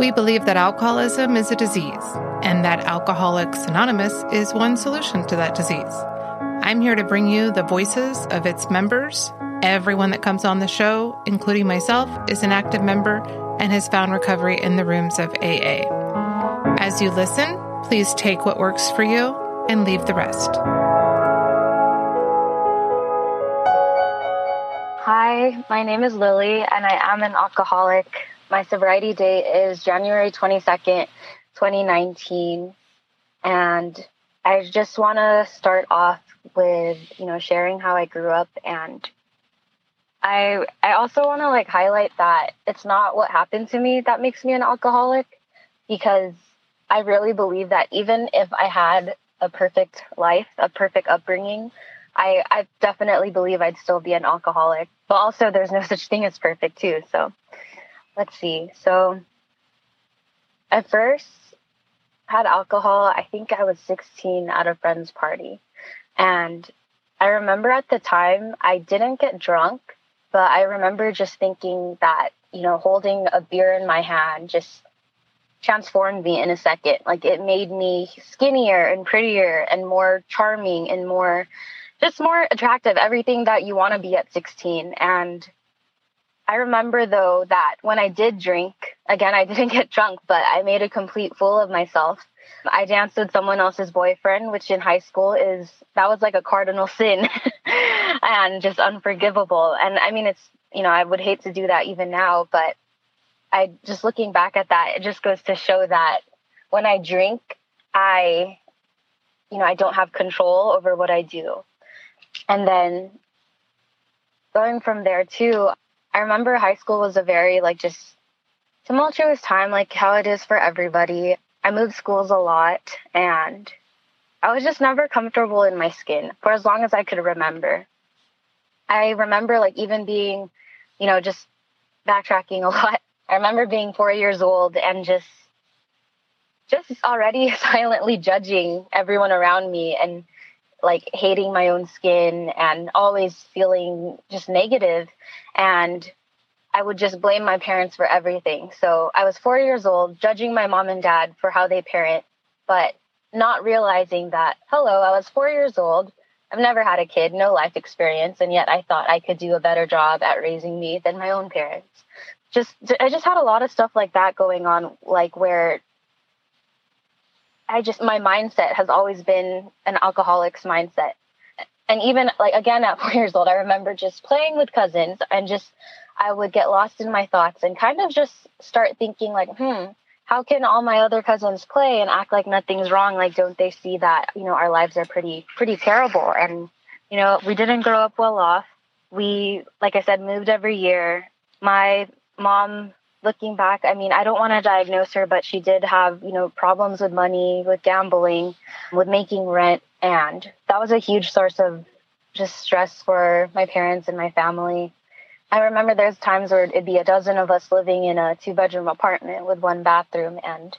We believe that alcoholism is a disease and that Alcoholics Anonymous is one solution to that disease. I'm here to bring you the voices of its members. Everyone that comes on the show, including myself, is an active member and has found recovery in the rooms of AA. As you listen, please take what works for you and leave the rest. Hi, my name is Lily, and I am an alcoholic. My sobriety date is January 22nd, 2019. And I just want to start off with, you know, sharing how I grew up and I I also want to like highlight that it's not what happened to me that makes me an alcoholic because I really believe that even if I had a perfect life, a perfect upbringing, I I definitely believe I'd still be an alcoholic. But also there's no such thing as perfect too. So let's see. So I first had alcohol, I think I was 16 at a friend's party. And I remember at the time I didn't get drunk, but I remember just thinking that, you know, holding a beer in my hand just transformed me in a second. Like it made me skinnier and prettier and more charming and more, just more attractive, everything that you want to be at 16. And I remember though that when I did drink, again, I didn't get drunk, but I made a complete fool of myself. I danced with someone else's boyfriend, which in high school is, that was like a cardinal sin and just unforgivable. And I mean, it's, you know, I would hate to do that even now, but I just looking back at that, it just goes to show that when I drink, I, you know, I don't have control over what I do. And then going from there too, I remember high school was a very like just tumultuous time, like how it is for everybody. I moved schools a lot and I was just never comfortable in my skin for as long as I could remember. I remember like even being, you know, just backtracking a lot. I remember being four years old and just just already silently judging everyone around me and like hating my own skin and always feeling just negative and I would just blame my parents for everything. So I was 4 years old judging my mom and dad for how they parent but not realizing that hello, I was 4 years old. I've never had a kid, no life experience, and yet I thought I could do a better job at raising me than my own parents. Just I just had a lot of stuff like that going on like where I just my mindset has always been an alcoholic's mindset. And even like again at four years old, I remember just playing with cousins and just I would get lost in my thoughts and kind of just start thinking like, hmm, how can all my other cousins play and act like nothing's wrong? Like, don't they see that, you know, our lives are pretty, pretty terrible. And, you know, we didn't grow up well off. We, like I said, moved every year. My mom looking back, I mean, I don't want to diagnose her, but she did have, you know, problems with money, with gambling, with making rent. And that was a huge source of just stress for my parents and my family. I remember there's times where it'd be a dozen of us living in a two bedroom apartment with one bathroom. And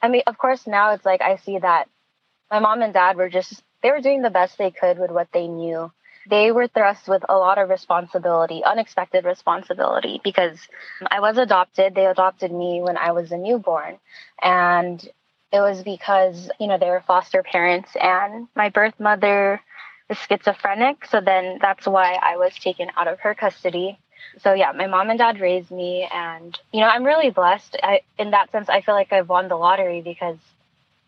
I mean, of course, now it's like I see that my mom and dad were just, they were doing the best they could with what they knew they were thrust with a lot of responsibility, unexpected responsibility, because I was adopted. They adopted me when I was a newborn. And it was because, you know, they were foster parents and my birth mother is schizophrenic. So then that's why I was taken out of her custody. So yeah, my mom and dad raised me and, you know, I'm really blessed. I, in that sense, I feel like I've won the lottery because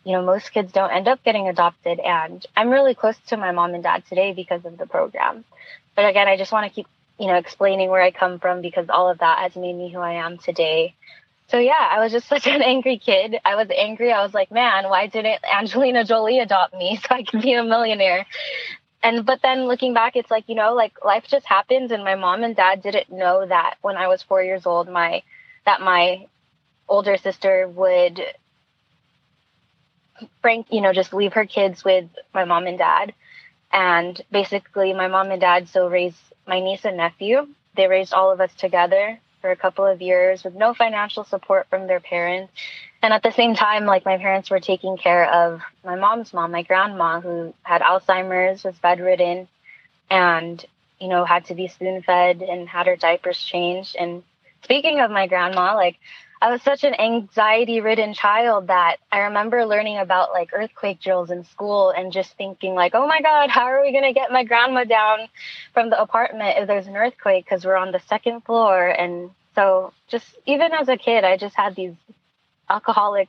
you know, most kids don't end up getting adopted. And I'm really close to my mom and dad today because of the program. But again, I just want to keep, you know, explaining where I come from because all of that has made me who I am today. So yeah, I was just such an angry kid. I was angry. I was like, man, why didn't Angelina Jolie adopt me so I could be a millionaire? And but then looking back, it's like, you know, like life just happens and my mom and dad didn't know that when I was four years old, my that my older sister would Frank, you know, just leave her kids with my mom and dad. And basically, my mom and dad so raised my niece and nephew. They raised all of us together for a couple of years with no financial support from their parents. And at the same time, like my parents were taking care of my mom's mom, my grandma, who had Alzheimer's, was bedridden, and, you know, had to be spoon fed and had her diapers changed. And speaking of my grandma, like I was such an anxiety ridden child that I remember learning about like earthquake drills in school and just thinking like, oh my God, how are we going to get my grandma down from the apartment if there's an earthquake? Cause we're on the second floor. And so just even as a kid, I just had these alcoholic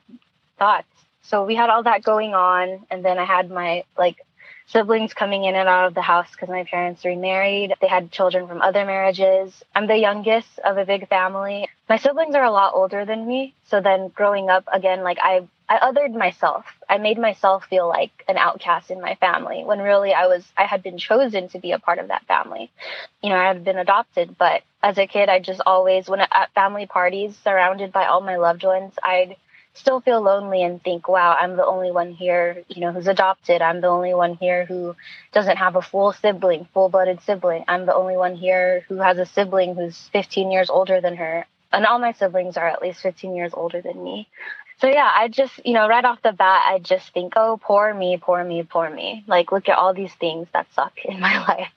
thoughts. So we had all that going on. And then I had my like siblings coming in and out of the house because my parents remarried. They had children from other marriages. I'm the youngest of a big family. My siblings are a lot older than me. So then growing up again, like I, I othered myself. I made myself feel like an outcast in my family when really I was, I had been chosen to be a part of that family. You know, I had been adopted, but as a kid, I just always, when at family parties surrounded by all my loved ones, I'd still feel lonely and think, wow, I'm the only one here, you know, who's adopted. I'm the only one here who doesn't have a full sibling, full blooded sibling. I'm the only one here who has a sibling who's 15 years older than her. And all my siblings are at least 15 years older than me. So yeah, I just, you know, right off the bat, I just think, oh, poor me, poor me, poor me. Like, look at all these things that suck in my life.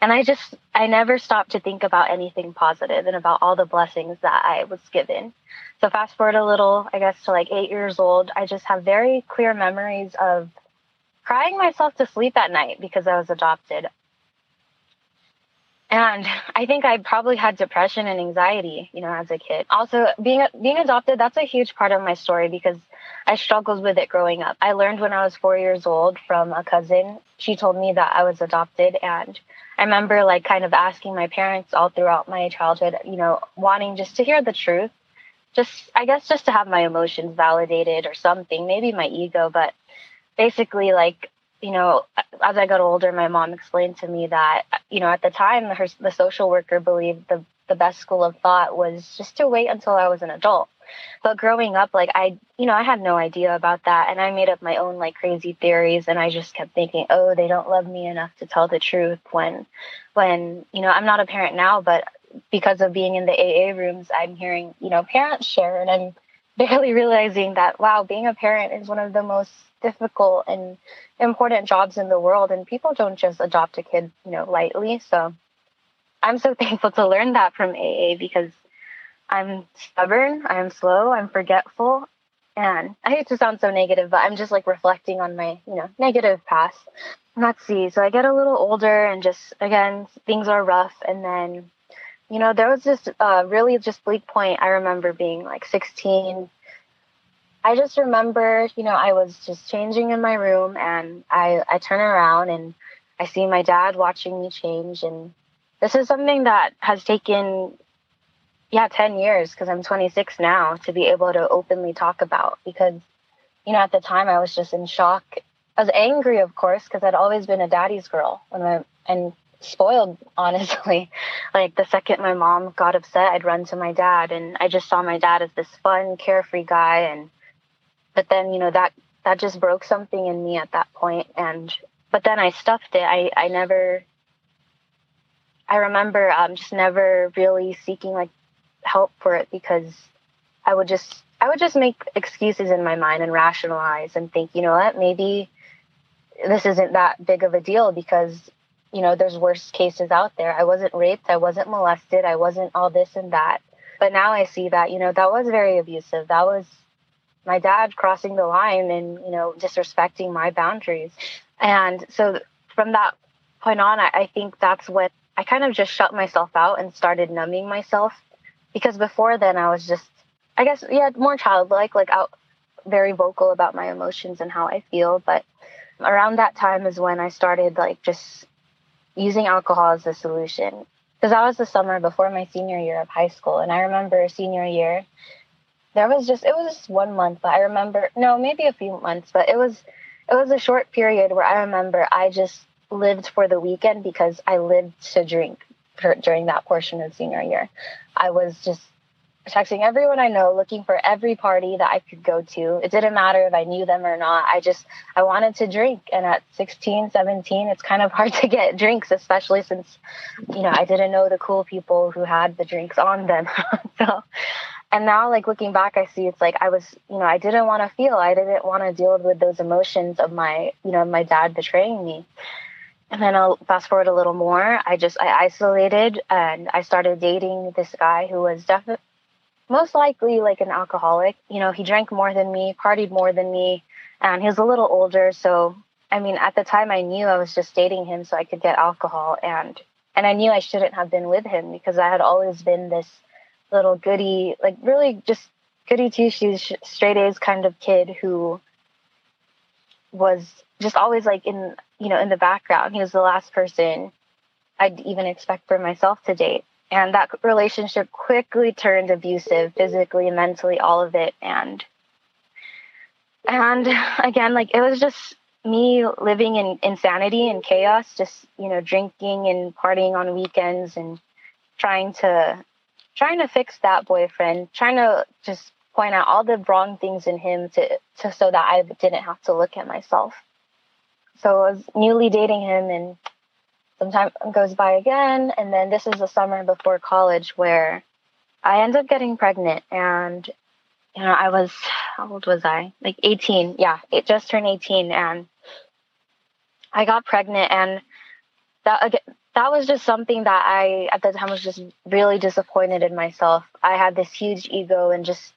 And I just, I never stopped to think about anything positive and about all the blessings that I was given. So fast forward a little, I guess to like eight years old, I just have very clear memories of crying myself to sleep at night because I was adopted. And I think I probably had depression and anxiety, you know, as a kid. Also, being being adopted, that's a huge part of my story because I struggled with it growing up. I learned when I was 4 years old from a cousin. She told me that I was adopted and I remember like kind of asking my parents all throughout my childhood, you know, wanting just to hear the truth just I guess just to have my emotions validated or something, maybe my ego, but basically like you know, as I got older, my mom explained to me that you know at the time her the social worker believed the the best school of thought was just to wait until I was an adult. But growing up, like I, you know, I had no idea about that, and I made up my own like crazy theories, and I just kept thinking, oh, they don't love me enough to tell the truth. When, when you know, I'm not a parent now, but because of being in the AA rooms, I'm hearing, you know, parents share and I'm barely realizing that, wow, being a parent is one of the most difficult and important jobs in the world. And people don't just adopt a kid, you know, lightly. So I'm so thankful to learn that from AA because I'm stubborn, I'm slow, I'm forgetful. And I hate to sound so negative, but I'm just like reflecting on my, you know, negative past. Let's see. So I get a little older and just, again, things are rough. And then you know, there was this uh, really just bleak point. I remember being like 16. I just remember, you know, I was just changing in my room and I, I turn around and I see my dad watching me change. And this is something that has taken, yeah, 10 years because I'm 26 now to be able to openly talk about because, you know, at the time I was just in shock. I was angry, of course, because I'd always been a daddy's girl when I, and spoiled, honestly. Like the second my mom got upset, I'd run to my dad, and I just saw my dad as this fun, carefree guy. And but then you know that that just broke something in me at that point, and but then I stuffed it. I I never. I remember um, just never really seeking like help for it because I would just I would just make excuses in my mind and rationalize and think, you know what, maybe this isn't that big of a deal because you know, there's worse cases out there. I wasn't raped, I wasn't molested, I wasn't all this and that. But now I see that, you know, that was very abusive. That was my dad crossing the line and, you know, disrespecting my boundaries. And so from that point on, I, I think that's what I kind of just shut myself out and started numbing myself. Because before then, I was just, I guess, yeah, more childlike, like out, very vocal about my emotions and how I feel. But around that time is when I started like just using alcohol as a solution. Because that was the summer before my senior year of high school. And I remember senior year, there was just, it was just one month, but I remember, no, maybe a few months, but it was, it was a short period where I remember I just lived for the weekend because I lived to drink during that portion of senior year. I was just texting everyone I know, looking for every party that I could go to. It didn't matter if I knew them or not. I just, I wanted to drink. And at 16, 17, it's kind of hard to get drinks, especially since, you know, I didn't know the cool people who had the drinks on them. so, and now like looking back, I see it's like I was, you know, I didn't want to feel, I didn't want to deal with those emotions of my, you know, my dad betraying me. and then I'll fast forward a little more. I just I isolated and I started dating this guy who was definitely most likely like an alcoholic. You know, he drank more than me, partied more than me, and he was a little older. So I mean, at the time, I knew I was just dating him so I could get alcohol, and and I knew I shouldn't have been with him because I had always been this little goody, like really just goody two shoes, straight A's kind of kid who was just always like in you know in the background. He was the last person I'd even expect for myself to date. And that relationship quickly turned abusive, physically, mentally, all of it. And and again, like it was just me living in insanity and chaos, just you know, drinking and partying on weekends and trying to trying to fix that boyfriend, trying to just point out all the wrong things in him to, to so that I didn't have to look at myself. So I was newly dating him and some time goes by again and then this is the summer before college where I end up getting pregnant and you know I was how old was I? Like 18. Yeah, it just turned 18 and I got pregnant and that again that was just something that I at the time was just really disappointed in myself. I had this huge ego and just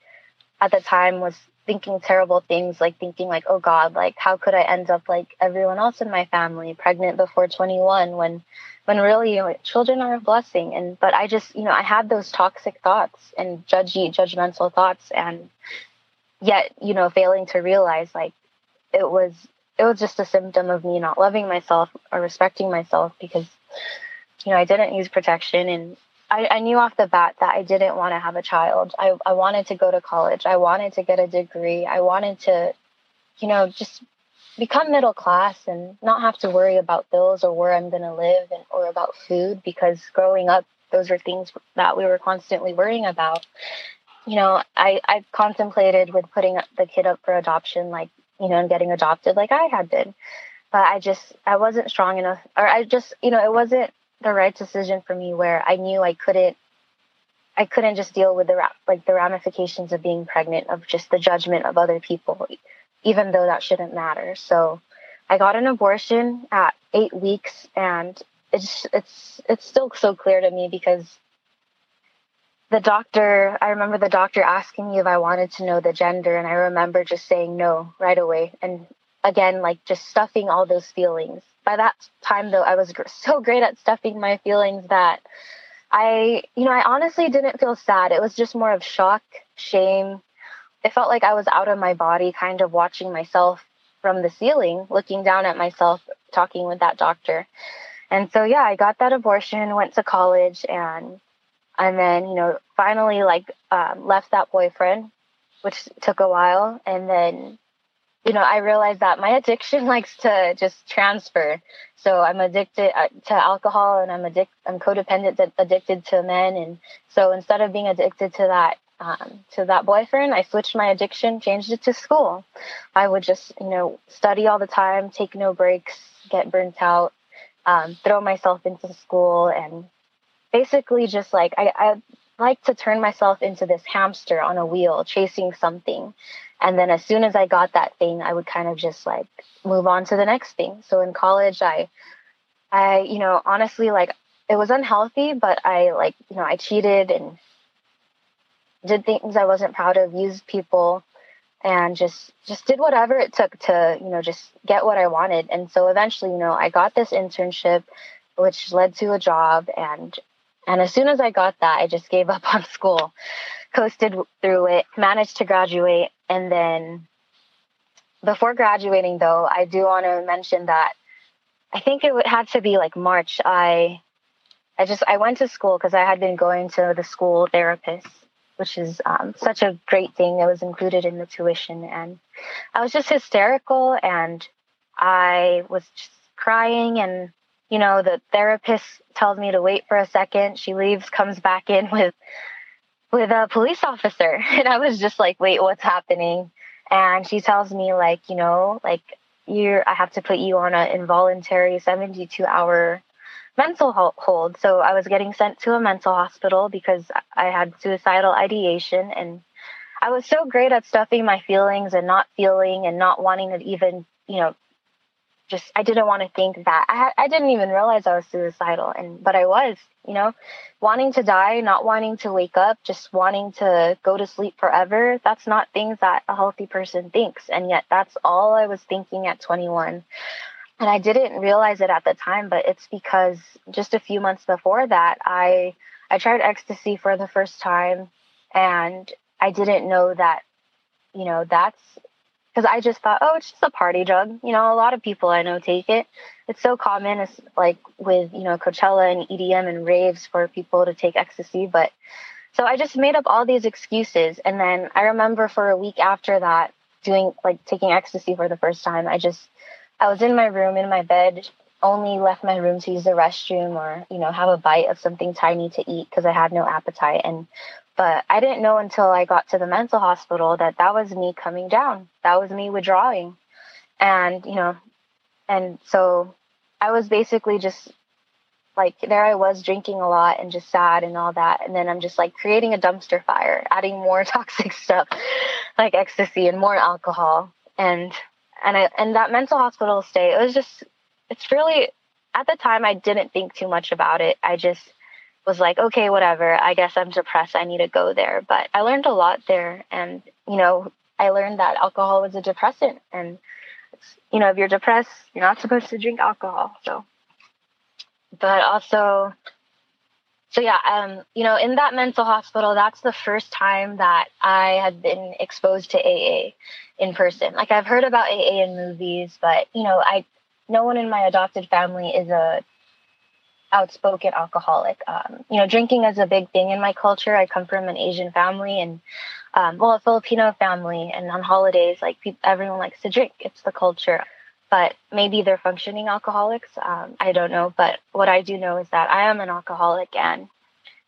at the time was thinking terrible things like thinking like oh god like how could i end up like everyone else in my family pregnant before 21 when when really you know, children are a blessing. And but i just you know i had those toxic thoughts and judgy judgmental thoughts. And yet you know failing to realize like it was it was just a symptom of me not loving myself or respecting myself because you know i didn't use protection and I, I knew off the bat that I didn't want to have a child. I, I wanted to go to college. I wanted to get a degree. I wanted to, you know, just become middle class and not have to worry about bills or where I'm going to live and, or about food because growing up, those were things that we were constantly worrying about. You know, I, I contemplated with putting the kid up for adoption, like, you know, and getting adopted like I had been. But I just, I wasn't strong enough, or I just, you know, it wasn't the right decision for me where I knew I couldn't I couldn't just deal with the like the ramifications of being pregnant of just the judgment of other people even though that shouldn't matter. So I got an abortion at 8 weeks and it's it's it's still so clear to me because the doctor I remember the doctor asking me if I wanted to know the gender and I remember just saying no right away and again like just stuffing all those feelings by that time though i was so great at stuffing my feelings that i you know i honestly didn't feel sad. It was just more of shock shame. It felt like i was out of my body kind of watching myself from the ceiling looking down at myself talking with that doctor. And so yeah i got that abortion went to college and and then you know finally like um, left that boyfriend which took a while. And then you know, I realized that my addiction likes to just transfer. So I'm addicted uh, to alcohol and I'm addic- I'm codependent addicted to men. And so instead of being addicted to that, um, to that boyfriend, I switched my addiction, changed it to school. I would just, you know, study all the time, take no breaks, get burnt out, um, throw myself into school and basically just like, I, I like to turn myself into this hamster on a wheel, chasing something. And then as soon as I got that thing, I would kind of just like move on to the next thing. So in college, I, I, you know, honestly, like it was unhealthy, but I like, you know, I cheated and did things I wasn't proud of, used people and just, just did whatever it took to, you know, just get what I wanted. And so eventually, you know, I got this internship, which led to a job and, and as soon as I got that, I just gave up on school, coasted through it, managed to graduate, and then before graduating, though, I do want to mention that I think it had to be like March. I I just I went to school because I had been going to the school therapist, which is um, such a great thing that was included in the tuition, and I was just hysterical, and I was just crying, and you know the therapist tells me to wait for a second. She leaves, comes back in with with a police officer. And I was just like, wait, what's happening? And she tells me, like, you know, like, you're, I have to put you on an involuntary 72 hour mental hold. So I was getting sent to a mental hospital because I had suicidal ideation. And I was so great at stuffing my feelings and not feeling and not wanting to even, you know, just I didn't want to think that. I I didn't even realize I was suicidal and but I was, you know, wanting to die, not wanting to wake up, just wanting to go to sleep forever. That's not things that a healthy person thinks and yet that's all I was thinking at 21. And I didn't realize it at the time, but it's because just a few months before that, I I tried ecstasy for the first time and I didn't know that you know, that's because I just thought, oh, it's just a party drug. You know, a lot of people I know take it. It's so common, it's like with you know Coachella and EDM and raves for people to take ecstasy. But so I just made up all these excuses, and then I remember for a week after that, doing like taking ecstasy for the first time. I just I was in my room in my bed, only left my room to use the restroom or you know have a bite of something tiny to eat because I had no appetite and but I didn't know until I got to the mental hospital that that was me coming down. That was me withdrawing. And, you know, and so I was basically just like, there I was drinking a lot and just sad and all that. And then I'm just like creating a dumpster fire, adding more toxic stuff like ecstasy and more alcohol. And, and I, and that mental hospital stay, it was just, it's really, at the time, I didn't think too much about it. I just, was like, okay, whatever. I guess I'm depressed. I need to go there. But I learned a lot there. And, you know, I learned that alcohol was a depressant. And, you know, if you're depressed, you're not supposed to drink alcohol. So, but also, so yeah, um, you know, in that mental hospital, that's the first time that I had been exposed to AA in person. Like I've heard about AA in movies, but you know, I no one in my adopted family is a outspoken alcoholic. Um, you know, drinking is a big thing in my culture. I come from an Asian family and, um, well, a Filipino family, and on holidays, like people, everyone likes to drink. It's the culture. But maybe they're functioning alcoholics. Um, I don't know. But what I do know is that I am an alcoholic, and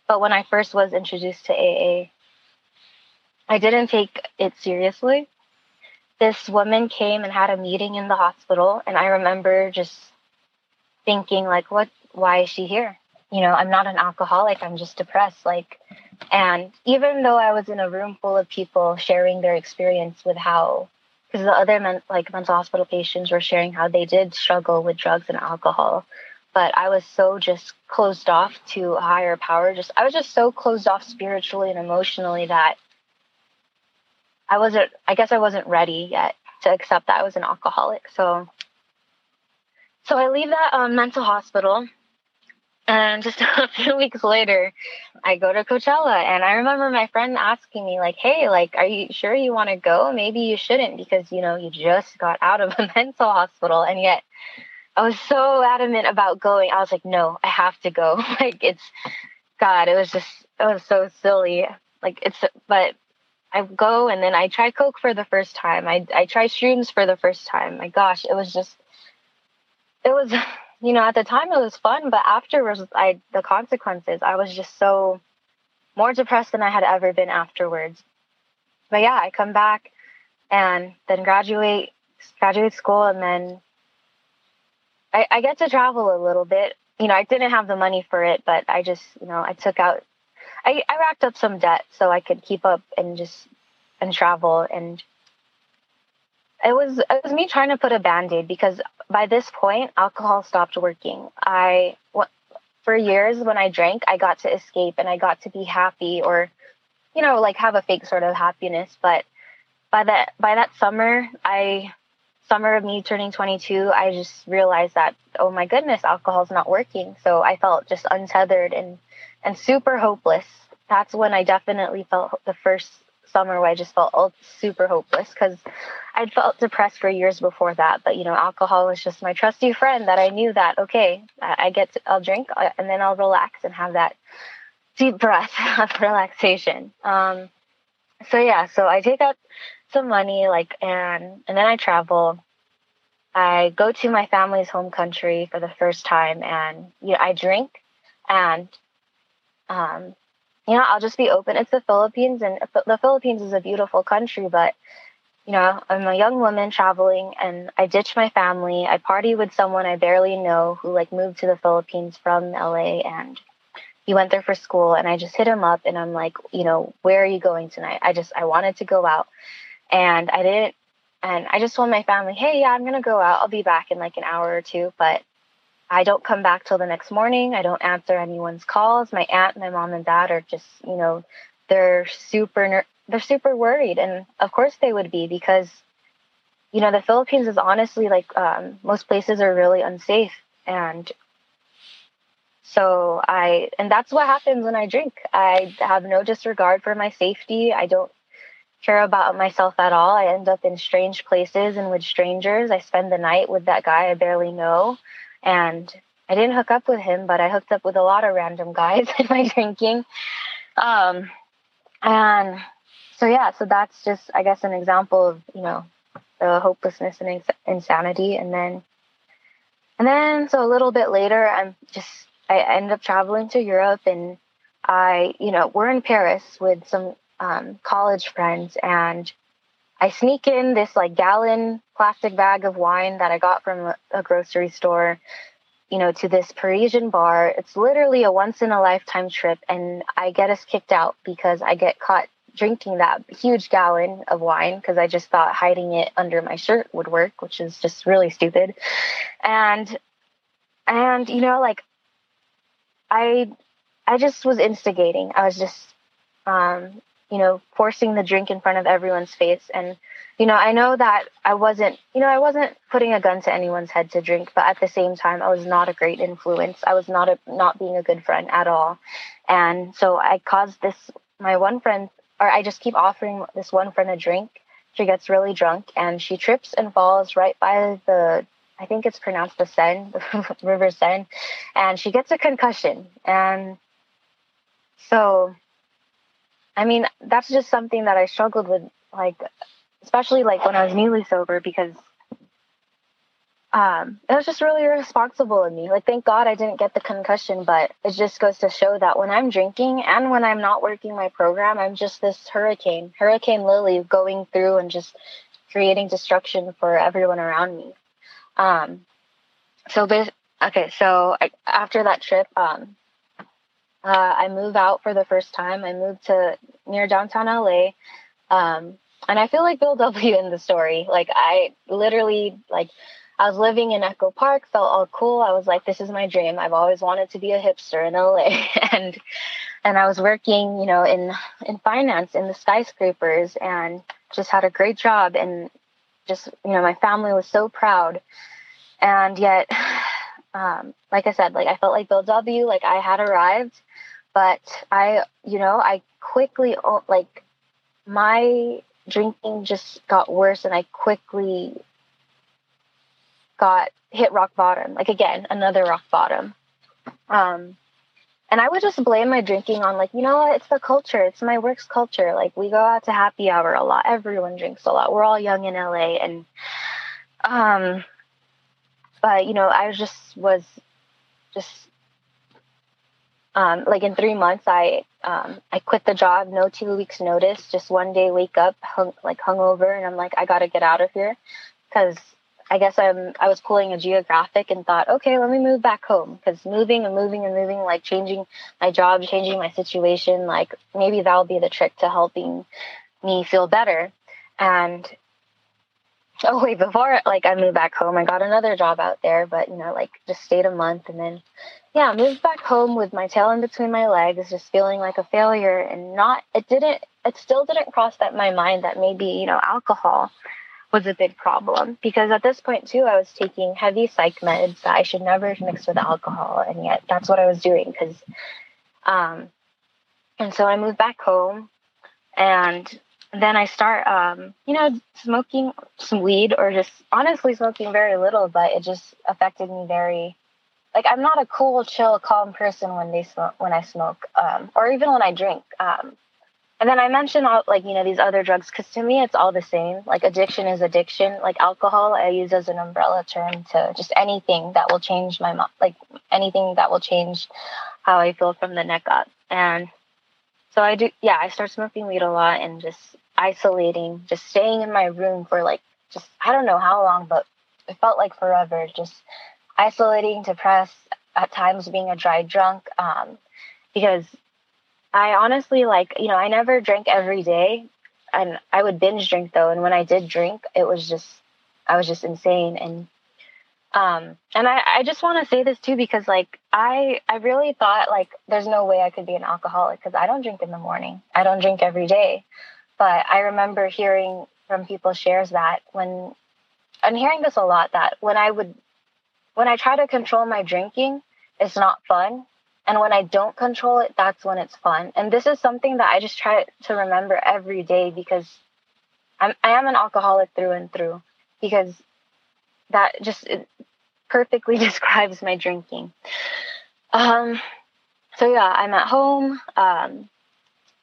but when I first was introduced to AA, I didn't take it seriously. This woman came and had a meeting in the hospital, and I remember just thinking like, what why is she here? You know, I'm not an alcoholic. I'm just depressed. Like, and even though I was in a room full of people sharing their experience with how, because the other men, like mental hospital patients were sharing how they did struggle with drugs and alcohol, but I was so just closed off to a higher power. Just I was just so closed off spiritually and emotionally that I wasn't. I guess I wasn't ready yet to accept that I was an alcoholic. So, so I leave that um, mental hospital Um, and just a few weeks later, I go to Coachella. And I remember my friend asking me, like, hey, like, are you sure you want to go? Maybe you shouldn't because, you know, you just got out of a mental hospital. And yet I was so adamant about going. I was like, no, I have to go. like, it's, God, it was just, it was so silly. Like, it's, but I go and then I try Coke for the first time. I, I try shrooms for the first time. My gosh, it was just, it was you know, at the time it was fun, but afterwards, I the consequences, I was just so more depressed than I had ever been afterwards. But yeah, I come back and then graduate graduate school and then I, I get to travel a little bit. You know, I didn't have the money for it, but I just, you know, I took out I, I racked up some debt so I could keep up and just and travel and it was it was me trying to put a band-aid because by this point alcohol stopped working. I for years when i drank i got to escape and i got to be happy or you know like have a fake sort of happiness. But by that by that summer i summer of me turning 22 i just realized that oh my goodness alcohol's not working. So i felt just untethered and and super hopeless. That's when i definitely felt the first summer where I just felt super hopeless because I'd felt depressed for years before that. But, you know, alcohol was just my trusty friend that I knew that, okay, I get, to, I'll drink uh, and then I'll relax and have that deep breath of relaxation. Um, so yeah, so I take out some money, like, and, and then I travel. I go to my family's home country for the first time and, you know, I drink and, um, you know, I'll just be open. It's the Philippines, and the Philippines is a beautiful country, but you know, I'm a young woman traveling and I ditch my family. I party with someone I barely know who like moved to the Philippines from LA and he went there for school and I just hit him up and I'm like, you know, where are you going tonight? I just I wanted to go out and I didn't and I just told my family, hey, yeah, I'm gonna go out. I'll be back in like an hour or two, but I don't come back till the next morning. I don't answer anyone's calls. My aunt, my mom, and dad are just, you know, they're super they're super worried, and of course they would be because, you know, the Philippines is honestly like um, most places are really unsafe, and so I and that's what happens when I drink. I have no disregard for my safety. I don't care about myself at all. I end up in strange places and with strangers. I spend the night with that guy I barely know. And I didn't hook up with him, but I hooked up with a lot of random guys in my drinking. Um, and so, yeah, so that's just, I guess, an example of, you know, the hopelessness and ins- insanity. And then, and then, so a little bit later, I'm just, I end up traveling to Europe and I, you know, we're in Paris with some um, college friends, and I sneak in this like gallon plastic bag of wine that I got from a, grocery store, you know, to this Parisian bar. It's literally a once in a lifetime trip, and I get us kicked out because I get caught drinking that huge gallon of wine because I just thought hiding it under my shirt would work, which is just really stupid. And and you know, like I I just was instigating. I was just um, you know, forcing the drink in front of everyone's face. And, you know, I know that I wasn't, you know, I wasn't putting a gun to anyone's head to drink, but at the same time, I was not a great influence. I was not a, not being a good friend at all. And so I caused this, my one friend, or I just keep offering this one friend a drink. She gets really drunk and she trips and falls right by the I think it's pronounced the Seine, the River Seine, and she gets a concussion. And so I mean, that's just something that I struggled with, like, especially like when I was newly sober, because um, it was just really irresponsible of me. Like, thank God I didn't get the concussion, but it just goes to show that when I'm drinking and when I'm not working my program, I'm just this hurricane, Hurricane Lily, going through and just creating destruction for everyone around me. Um, so, okay, so I, after that trip, um, uh, I move out for the first time. I moved to near downtown LA. Um, and I feel like Bill W in the story. Like I literally like I was living in Echo Park, felt all cool. I was like, this is my dream. I've always wanted to be a hipster in LA. and and I was working, you know, in in finance in the skyscrapers and just had a great job and just, you know, my family was so proud. And yet um, like I said, like I felt like Bill W, like I had arrived, but I, you know, I quickly, like my drinking just got worse and I quickly got hit rock bottom. Like again, another rock bottom. Um, and I would just blame my drinking on like, you know what, it's the culture. It's my work's culture. Like we go out to happy hour a lot. Everyone drinks a lot. We're all young in LA and um but you know, I just was just um, like in three months, I um, I quit the job, no two weeks notice. Just one day, wake up, hung, like hungover, and I'm like, I gotta get out of here, because I guess I'm I was pulling a geographic and thought, okay, let me move back home, because moving and moving and moving, like changing my job, changing my situation, like maybe that'll be the trick to helping me feel better. And oh wait before like i moved back home i got another job out there but you know like just stayed a month and then yeah moved back home with my tail in between my legs just feeling like a failure and not it didn't it still didn't cross that my mind that maybe you know alcohol was a big problem because at this point too i was taking heavy psych meds that i should never mix with alcohol and yet that's what i was doing because um and so i moved back home and then I start, um, you know, smoking some weed or just honestly smoking very little, but it just affected me very. Like I'm not a cool, chill, calm person when they smoke, when I smoke, um, or even when I drink. Um, and then I mentioned all like you know these other drugs because to me it's all the same. Like addiction is addiction. Like alcohol, I use as an umbrella term to just anything that will change my like anything that will change how I feel from the neck up. And so I do, yeah, I start smoking weed a lot and just isolating, just staying in my room for like just I don't know how long, but it felt like forever. Just isolating, depressed, at times being a dry drunk, um, because I honestly like you know I never drank every day, and I would binge drink though. And when I did drink, it was just, I was just insane. And, um, and I, I just want to say this too, because like, I, I really thought like, there's no way I could be an alcoholic because I don't drink in the morning. I don't drink every day. But I remember hearing from people shares that when, I'm hearing this a lot that when I would, when I try to control my drinking, it's not fun and when I don't control it, that's when it's fun. And this is something that I just try to remember every day because I'm, I am an alcoholic through and through because that just perfectly describes my drinking. Um, so yeah, I'm at home, um,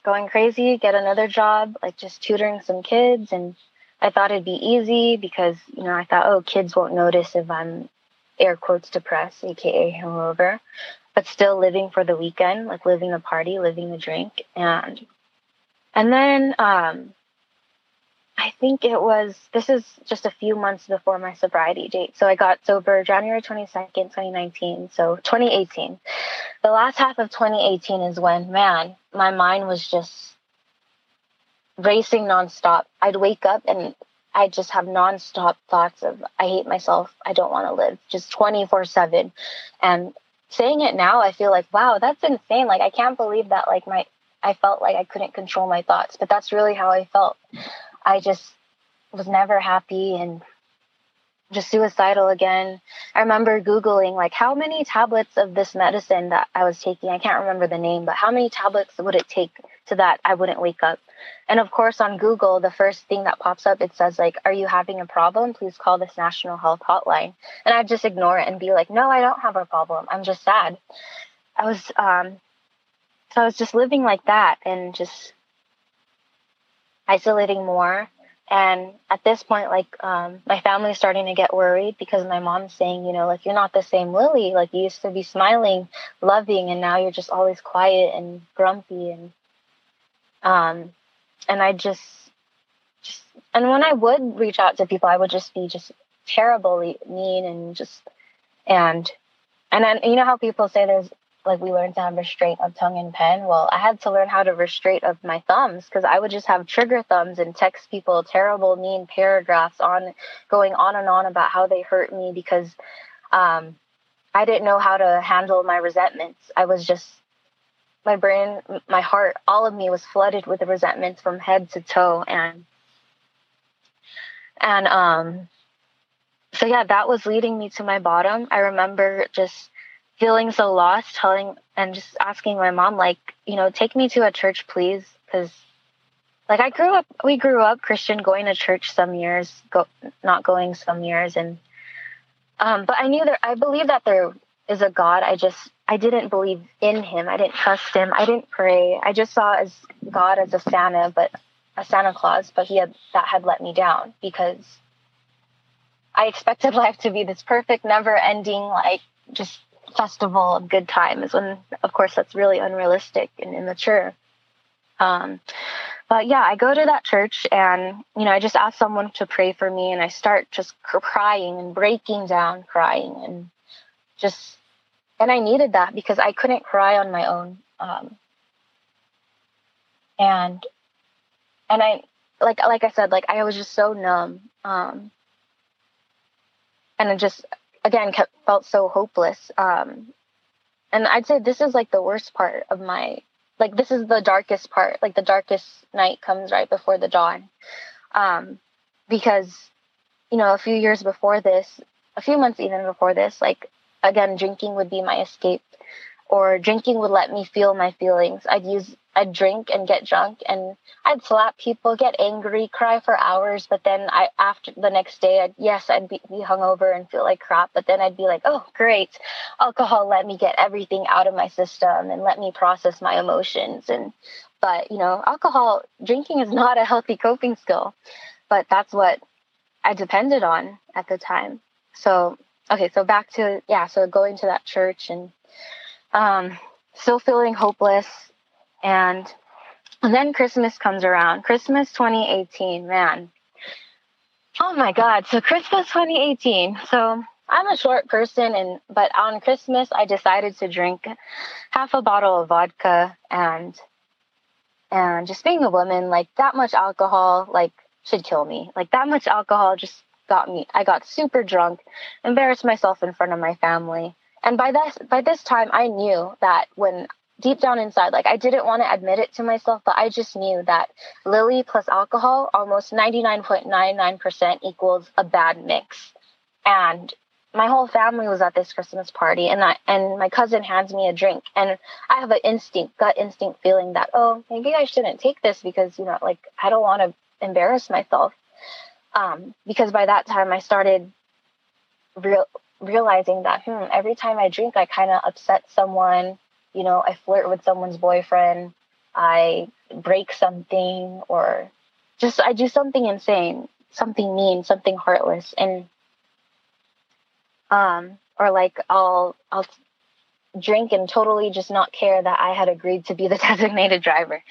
going crazy, get another job, like just tutoring some kids. And I thought it'd be easy because, you know, I thought, oh, kids won't notice if I'm air quotes depressed, aka hungover but still living for the weekend, like living the party, living the drink. And and then um I think it was this is just a few months before my sobriety date. So I got sober January 22nd, 2019. So 2018. The last half of 2018 is when, man, my mind was just racing nonstop. I'd wake up and I just have nonstop thoughts of I hate myself, I don't want to live, just 24/7. And saying it now, I feel like, wow, that's insane. Like, I can't believe that, like, my, I felt like I couldn't control my thoughts, but that's really how I felt. I just was never happy and just suicidal again. I remember Googling, like, how many tablets of this medicine that I was taking, I can't remember the name, but how many tablets would it take to that I wouldn't wake up? And of course, on Google, the first thing that pops up, it says, like, are you having a problem? Please call this national health hotline. And I just ignore it and be like, no, I don't have a problem. I'm just sad. I was, um, so I was just living like that and just isolating more and at this point, like, um, my family's starting to get worried because my mom's saying, you know, like, you're not the same Lily. Like, you used to be smiling, loving, and now you're just always quiet and grumpy. And, um, and I just, just, and when I would reach out to people, I would just be just terribly mean and just, and, and then, you know how people say there's like we learned to have restraint of tongue and pen. Well, I had to learn how to restraint of my thumbs because I would just have trigger thumbs and text people terrible, mean paragraphs on going on and on about how they hurt me because um, I didn't know how to handle my resentments. I was just my brain, my heart, all of me was flooded with resentments from head to toe, and and um, so yeah, that was leading me to my bottom. I remember just feeling so lost, telling and just asking my mom, like, you know, take me to a church, please, because like I grew up, we grew up Christian, going to church some years, go not going some years, and um, but I knew that I believe that there is a God. I just I didn't believe in Him. I didn't trust Him. I didn't pray. I just saw as God as a Santa, but a Santa Claus, but He had that had let me down because I expected life to be this perfect, never ending, like just festival of good times when of course that's really unrealistic and immature um, but yeah i go to that church and you know i just ask someone to pray for me and i start just crying and breaking down crying and just and i needed that because i couldn't cry on my own um, and and i like like i said like i was just so numb um, and it just again kept, felt so hopeless um and i'd say this is like the worst part of my like this is the darkest part like the darkest night comes right before the dawn um because you know a few years before this a few months even before this like again drinking would be my escape or drinking would let me feel my feelings i'd use I'd drink and get drunk and I'd slap people, get angry, cry for hours. But then I, after the next day, I'd, yes, I'd be, be hungover and feel like crap. But then I'd be like, oh, great. Alcohol let me get everything out of my system and let me process my emotions. And, but, you know, alcohol, drinking is not a healthy coping skill. But that's what I depended on at the time. So, okay, so back to, yeah, so going to that church and, um, still feeling hopeless and then Christmas comes around. Christmas 2018, man. Oh my God. So Christmas 2018. So I'm a short person and but on Christmas I decided to drink half a bottle of vodka and and just being a woman, like that much alcohol, like should kill me. Like that much alcohol just got me. I got super drunk, embarrassed myself in front of my family. And by this by this time I knew that when deep down inside, like I didn't want to admit it to myself, but I just knew that Lily plus alcohol, almost 99.99% equals a bad mix. And my whole family was at this Christmas party and I, and my cousin hands me a drink and I have an instinct, gut instinct feeling that, oh, maybe I shouldn't take this because, you know, like I don't want to embarrass myself. Um, because by that time I started real, realizing that, hmm, every time I drink, I kind of upset someone, you know, I flirt with someone's boyfriend, I break something or just, I do something insane, something mean, something heartless. And um, or like I'll I'll drink and totally just not care that I had agreed to be the designated driver.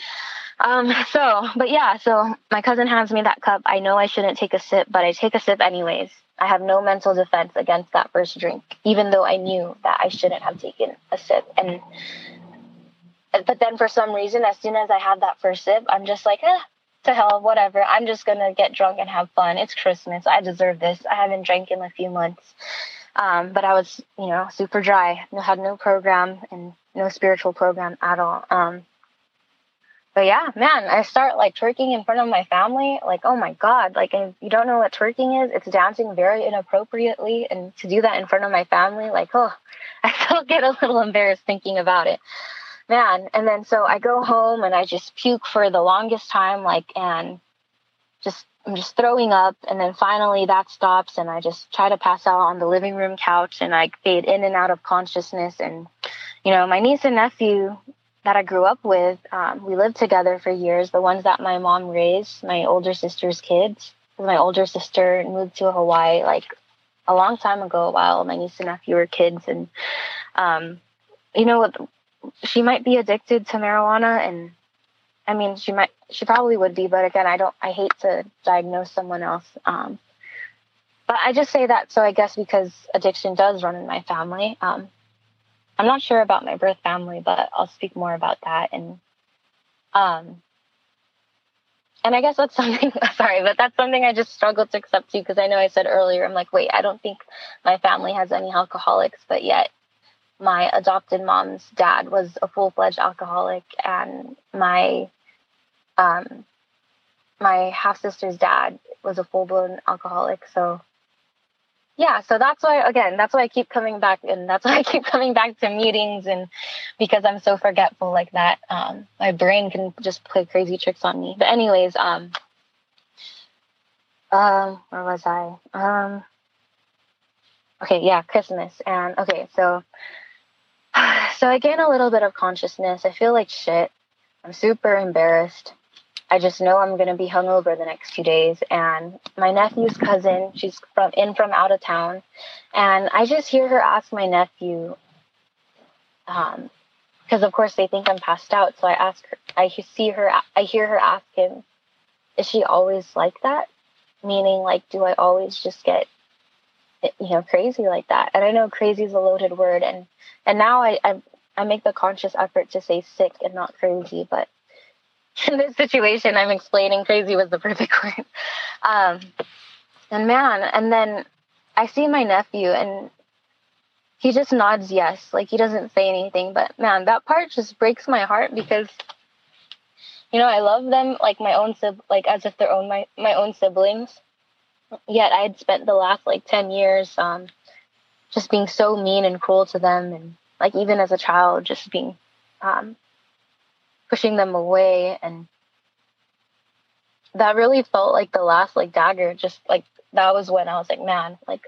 Um, so, but yeah, so my cousin hands me that cup. I know I shouldn't take a sip, but I take a sip anyways. I have no mental defense against that first drink, even though I knew that I shouldn't have taken a sip. And but then for some reason, as soon as I had that first sip, I'm just like, eh, to hell, whatever. I'm just gonna get drunk and have fun. It's Christmas. I deserve this. I haven't drank in a few months. Um, but I was, you know, super dry. No had no program and no spiritual program at all. Um, but yeah, man, I start like twerking in front of my family. Like, oh my God, like if you don't know what twerking is, it's dancing very inappropriately. And to do that in front of my family, like, oh, I still get a little embarrassed thinking about it. Man. And then so I go home and I just puke for the longest time, like, and just I'm just throwing up. And then finally that stops and I just try to pass out on the living room couch and I fade in and out of consciousness. And, you know, my niece and nephew that I grew up with, um, we lived together for years, the ones that my mom raised, my older sister's kids. My older sister moved to Hawaii like a long time ago while my niece and nephew were kids. And, um, you know, she might be addicted to marijuana and I mean, she might, she probably would be, but again, I don't, I hate to diagnose someone else. Um, but I just say that so I guess because addiction does run in my family. Um, I'm not sure about my birth family, but I'll speak more about that. And, um, and I guess that's something, sorry, but that's something I just struggled to accept too, because I know I said earlier, I'm like, wait, I don't think my family has any alcoholics, but yet my adopted mom's dad was a full fledged alcoholic, and my um, my half sister's dad was a full blown alcoholic. So, yeah, so that's why, again, that's why I keep coming back, and that's why I keep coming back to meetings, and because I'm so forgetful like that, um, my brain can just play crazy tricks on me. But, anyways, um, um, where was I? Um, okay, yeah, Christmas, and okay, so, so I gain a little bit of consciousness. I feel like shit. I'm super embarrassed. I just know I'm going to be hungover the next two days. And my nephew's cousin, she's from in from out of town, and I just hear her ask my nephew, um, because of course they think I'm passed out. So I ask her, I see her, I hear her ask him, "Is she always like that?" Meaning, like, do I always just get, you know, crazy like that? And I know crazy is a loaded word, and and now I I, I make the conscious effort to say sick and not crazy, but this situation, I'm explaining crazy was the perfect word. Um, and man, and then I see my nephew and he just nods yes. Like he doesn't say anything, but man, that part just breaks my heart because you know, I love them like my own sib like as if they're own my my own siblings. Yet I had spent the last like 10 years um just being so mean and cruel to them and like even as a child just being um pushing them away and that really felt like the last like dagger just like that was when i was like man like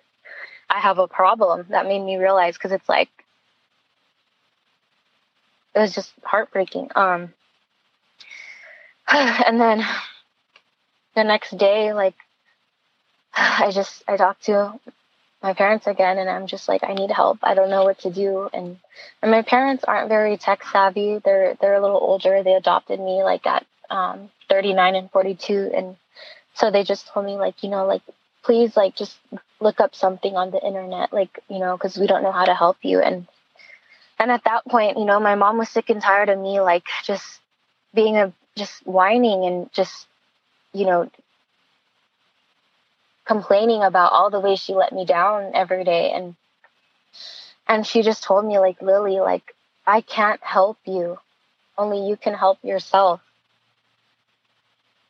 i have a problem. That made me realize because it's like it was just heartbreaking um and then the next day like i just i talked to my parents again and I'm just like I need help. I don't know what to do and and my parents aren't very tech savvy. They're they're a little older. They adopted me like at um 39 and 42 and so they just told me like, you know, like please like just look up something on the internet like, you know, cuz we don't know how to help you and and at that point, you know, my mom was sick and tired of me like just being a just whining and just, you know, complaining about all the ways she let me down every day. And, and she just told me, like, Lily, like, I can't help you. Only you can help yourself.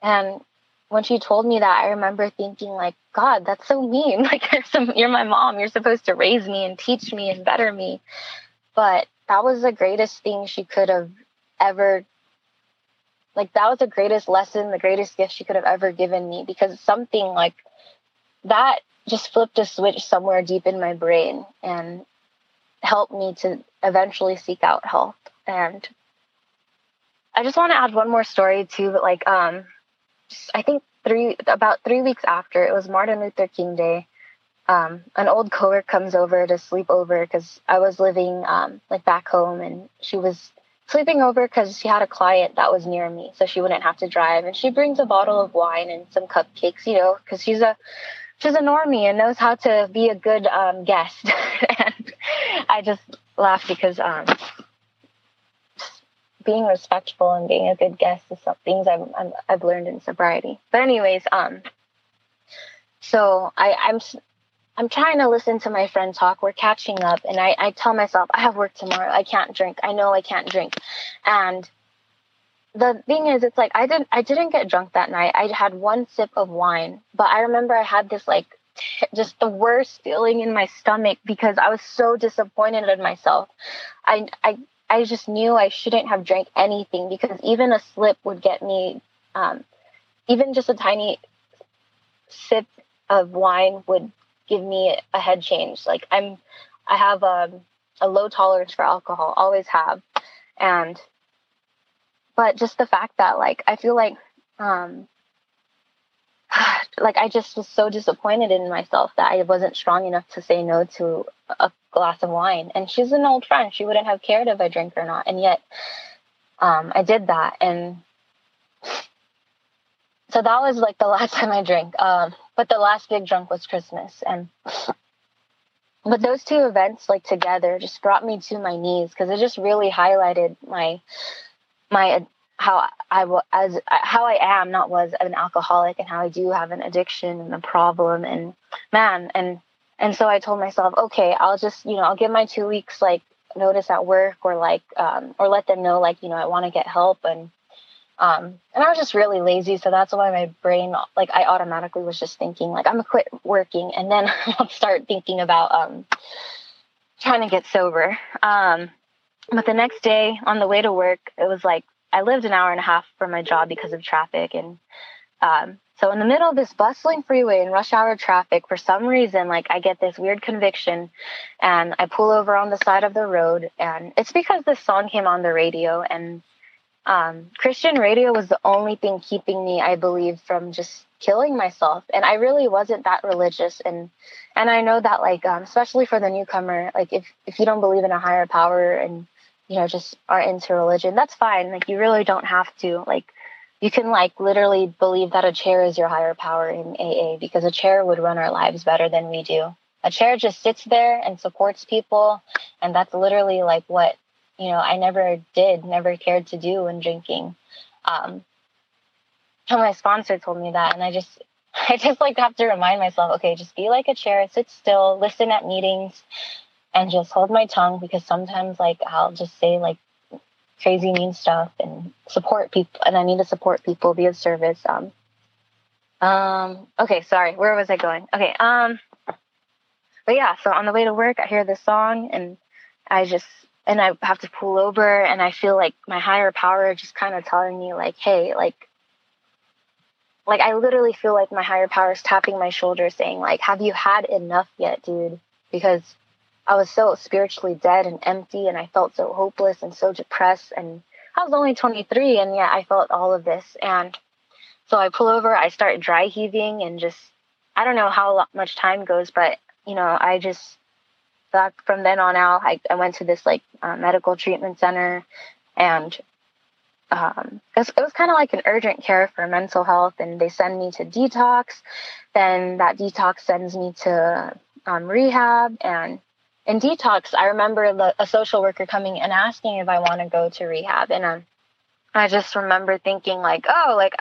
And when she told me that, I remember thinking, like, God, that's so mean. Like, you're, some, you're my mom. You're supposed to raise me and teach me and better me. But that was the greatest thing she could have ever like that was the greatest lesson the greatest gift she could have ever given me because something like that just flipped a switch somewhere deep in my brain and helped me to eventually seek out help and i just want to add one more story too but like um i think three about three weeks after it was martin luther king day um, an old coworker comes over to sleep over because I was living um, like back home, and she was sleeping over because she had a client that was near me, so she wouldn't have to drive. And she brings a bottle of wine and some cupcakes, you know, because she's a she's a normie and knows how to be a good um, guest. and I just laugh because um, being respectful and being a good guest is some things I've, i have learned in sobriety. But anyways, um, so I, I'm I'm trying to listen to my friend talk. We're catching up, and I, I tell myself, I have work tomorrow. I can't drink. I know I can't drink. And the thing is, it's like I didn't I didn't get drunk that night. I had one sip of wine, but I remember I had this like t- just the worst feeling in my stomach because I was so disappointed in myself. I I I just knew I shouldn't have drank anything because even a slip would get me. Um, even just a tiny sip of wine would give me a head change. Like I'm, I have a, um, a low tolerance for alcohol, always have. And, but just the fact that like, I feel like, um, like I just was so disappointed in myself that I wasn't strong enough to say no to a glass of wine. And she's an old friend. She wouldn't have cared if I drank or not. And yet, um, I did that. And so that was like the last time I drank. Um, but the last big drunk was Christmas, and but those two events like together just brought me to my knees because it just really highlighted my my how I as how I am not was an alcoholic and how I do have an addiction and a problem and man and and so I told myself okay I'll just you know I'll give my two weeks like notice at work or like um, or let them know like you know I want to get help and um, and I was just really lazy, so that's why my brain, like, I automatically was just thinking, like, I'm gonna quit working, and then I'll start thinking about um, trying to get sober. Um, but the next day on the way to work, it was like I lived an hour and a half from my job because of traffic, and um, so in the middle of this bustling freeway and rush hour traffic, for some reason, like I get this weird conviction, and I pull over on the side of the road, and it's because this song came on the radio, and um, Christian radio was the only thing keeping me, I believe, from just killing myself. And I really wasn't that religious. And and I know that, like, um, especially for the newcomer, like if if you don't believe in a higher power and you know just are into religion, that's fine. Like you really don't have to. Like you can like literally believe that a chair is your higher power in AA because a chair would run our lives better than we do. A chair just sits there and supports people, and that's literally like what you know, I never did, never cared to do when drinking. Um, my sponsor told me that, and I just, I just like have to remind myself, okay, just be like a chair, sit still, listen at meetings, and just hold my tongue because sometimes like I'll just say like crazy mean stuff and support people, and I need to support people, be of service. Um, um, okay, sorry, where was I going? Okay, um, but yeah, so on the way to work, I hear this song, and I just and I have to pull over and I feel like my higher power just kind of telling me like, hey, like like I literally feel like my higher power is tapping my shoulder saying like, have you had enough yet, dude? Because I was so spiritually dead and empty and I felt so hopeless and so depressed and I was only 23 and yet I felt all of this and so I pull over, I start dry heaving and just I don't know how much time goes, but you know, I just from then on out, I, I went to this like uh, medical treatment center, and um, it was, kind of like an urgent care for mental health. And they send me to detox. Then that detox sends me to um, rehab. And in detox, I remember the, a social worker coming and asking if I want to go to rehab. And um, I just remember thinking like, oh, like,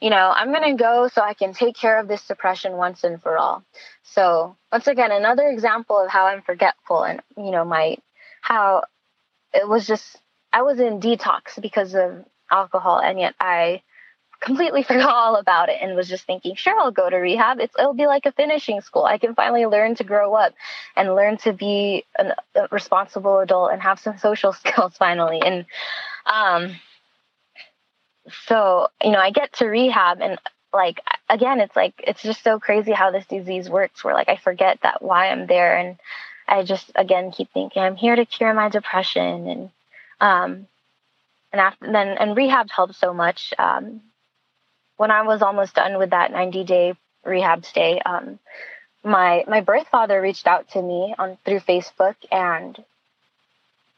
you know, I'm going to go so I can take care of this depression once and for all. So once again, another example of how I'm forgetful and, you know, my, how it was just, I was in detox because of alcohol and yet I completely forgot all about it and was just thinking, sure, I'll go to rehab. It's, it'll be like a finishing school. I can finally learn to grow up and learn to be an, a responsible adult and have some social skills finally. And, um, so, you know, I get to rehab and like, again, it's like, it's just so crazy how this disease works where like I forget that why I'm there. And I just, again, keep thinking I'm here to cure my depression. And, um, and after then, and rehab helped so much. Um, when I was almost done with that 90 day rehab stay, um, my my birth father reached out to me on through Facebook and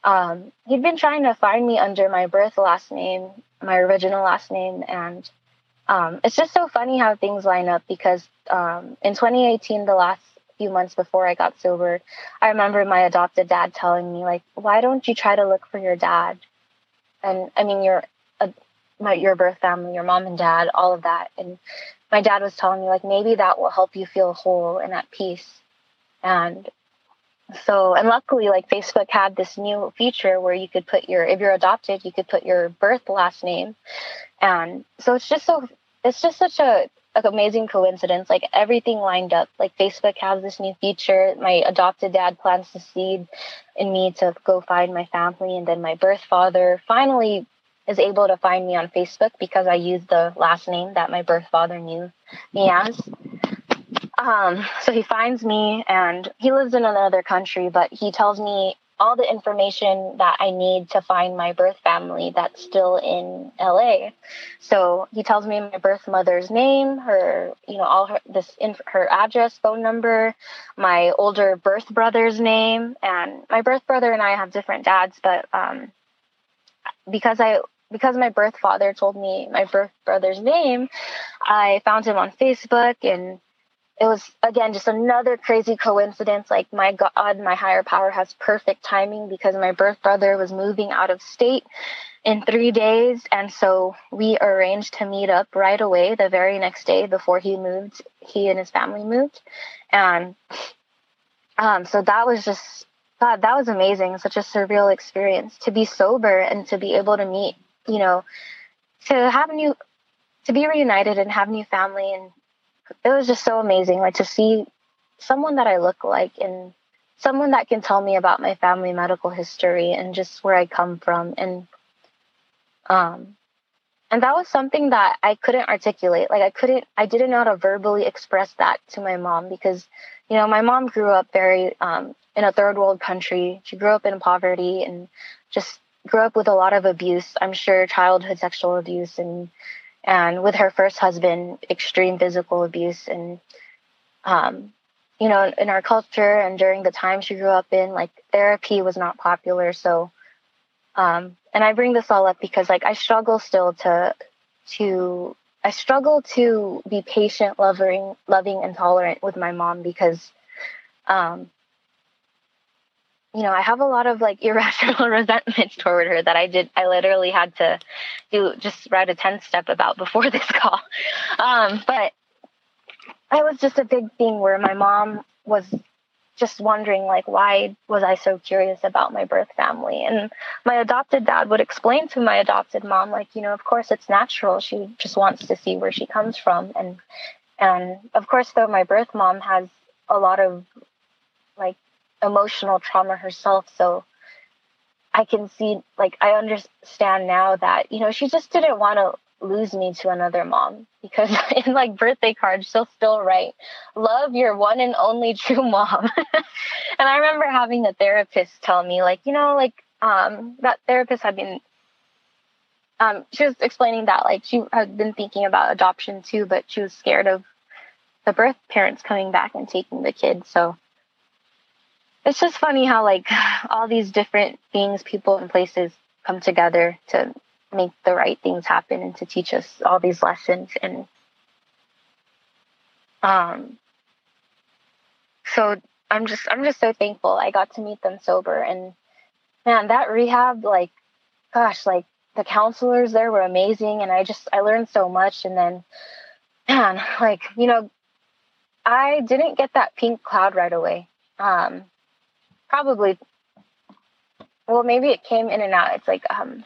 um, he'd been trying to find me under my birth last name, my original last name, and um, it's just so funny how things line up because um, in 2018, the last few months before I got sober, I remember my adopted dad telling me like, "Why don't you try to look for your dad?" And I mean, you're uh, my your birth family, your mom and dad, all of that. And my dad was telling me like maybe that will help you feel whole and at peace. And so and luckily like Facebook had this new feature where you could put your if you're adopted, you could put your birth last name. And so it's just so it's just such a like amazing coincidence. Like everything lined up. Like Facebook has this new feature. My adopted dad plans to seed in me to go find my family, and then my birth father finally is able to find me on Facebook because I used the last name that my birth father knew me as. Um, so he finds me and he lives in another country, but he tells me all the information that I need to find my birth family that's still in LA. So he tells me my birth mother's name, her, you know, all her, this, her address, phone number, my older birth brother's name, and my birth brother and I have different dads, but, um, because I because my birth father told me my birth brother's name, I found him on Facebook and it was again just another crazy coincidence like my god my higher power has perfect timing because my birth brother was moving out of state in 3 days and so we arranged to meet up right away the very next day before he moved he and his family moved and um so that was just God, that was amazing. Such a surreal experience to be sober and to be able to meet you know, to have new, to be reunited and have new family. And it was just so amazing, like to see someone that I look like and someone that can tell me about my family medical history and just where I come from. And, um, and that was something that I couldn't articulate. Like I couldn't, I didn't know how to verbally express that to my mom because, you know, my mom grew up very, um, in a third world country. She grew up in poverty and just grew up with a lot of abuse. I'm sure childhood sexual abuse and and with her first husband, extreme physical abuse and um, you know, in our culture and during the time she grew up in, like therapy was not popular. So um and I bring this all up because like I struggle still to to I struggle to be patient, loving, loving, and tolerant with my mom because um, you know, I have a lot of like irrational resentment toward her that I did. I literally had to do just write a 10 step about before this call. Um, but it was just a big thing where my mom was just wondering like why was I so curious about my birth family and my adopted dad would explain to my adopted mom like you know of course it's natural she just wants to see where she comes from and and of course though my birth mom has a lot of like emotional trauma herself. So I can see, like, I understand now that, you know, she just didn't want to lose me to another mom because in like birthday cards, she'll still write, love your one and only true mom. and I remember having a therapist tell me, like, you know, like, um, that therapist had been, um, she was explaining that, like, she had been thinking about adoption too, but she was scared of the birth parents coming back and taking the kid. So it's just funny how like all these different things, people and places come together to make the right things happen and to teach us all these lessons and um so I'm just I'm just so thankful I got to meet them sober and man that rehab like gosh like the counselors there were amazing and I just I learned so much and then man, like, you know, I didn't get that pink cloud right away. Um probably well maybe it came in and out. It's like um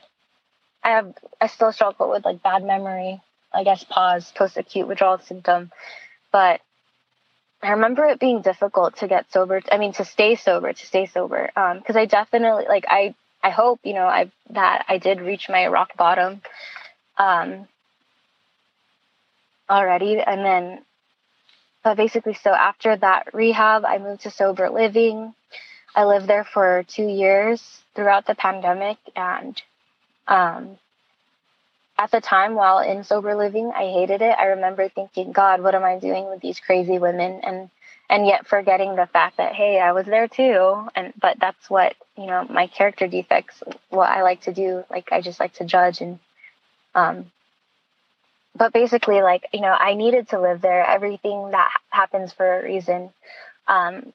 I have I still struggle with like bad memory, I guess pause, post acute withdrawal symptom. But I remember it being difficult to get sober. I mean, to stay sober, to stay sober. Um, cause I definitely like, I I hope, you know, I that I did reach my rock bottom um, already. And then, but basically, so after that rehab, I moved to sober living. I lived there for two years throughout the pandemic. And um, at the time, while in sober living, I hated it. I remember thinking, God, what am I doing with these crazy women? And and yet forgetting the fact that hey i was there too and but that's what you know my character defects what i like to do like i just like to judge and um but basically like you know i needed to live there everything that happens for a reason um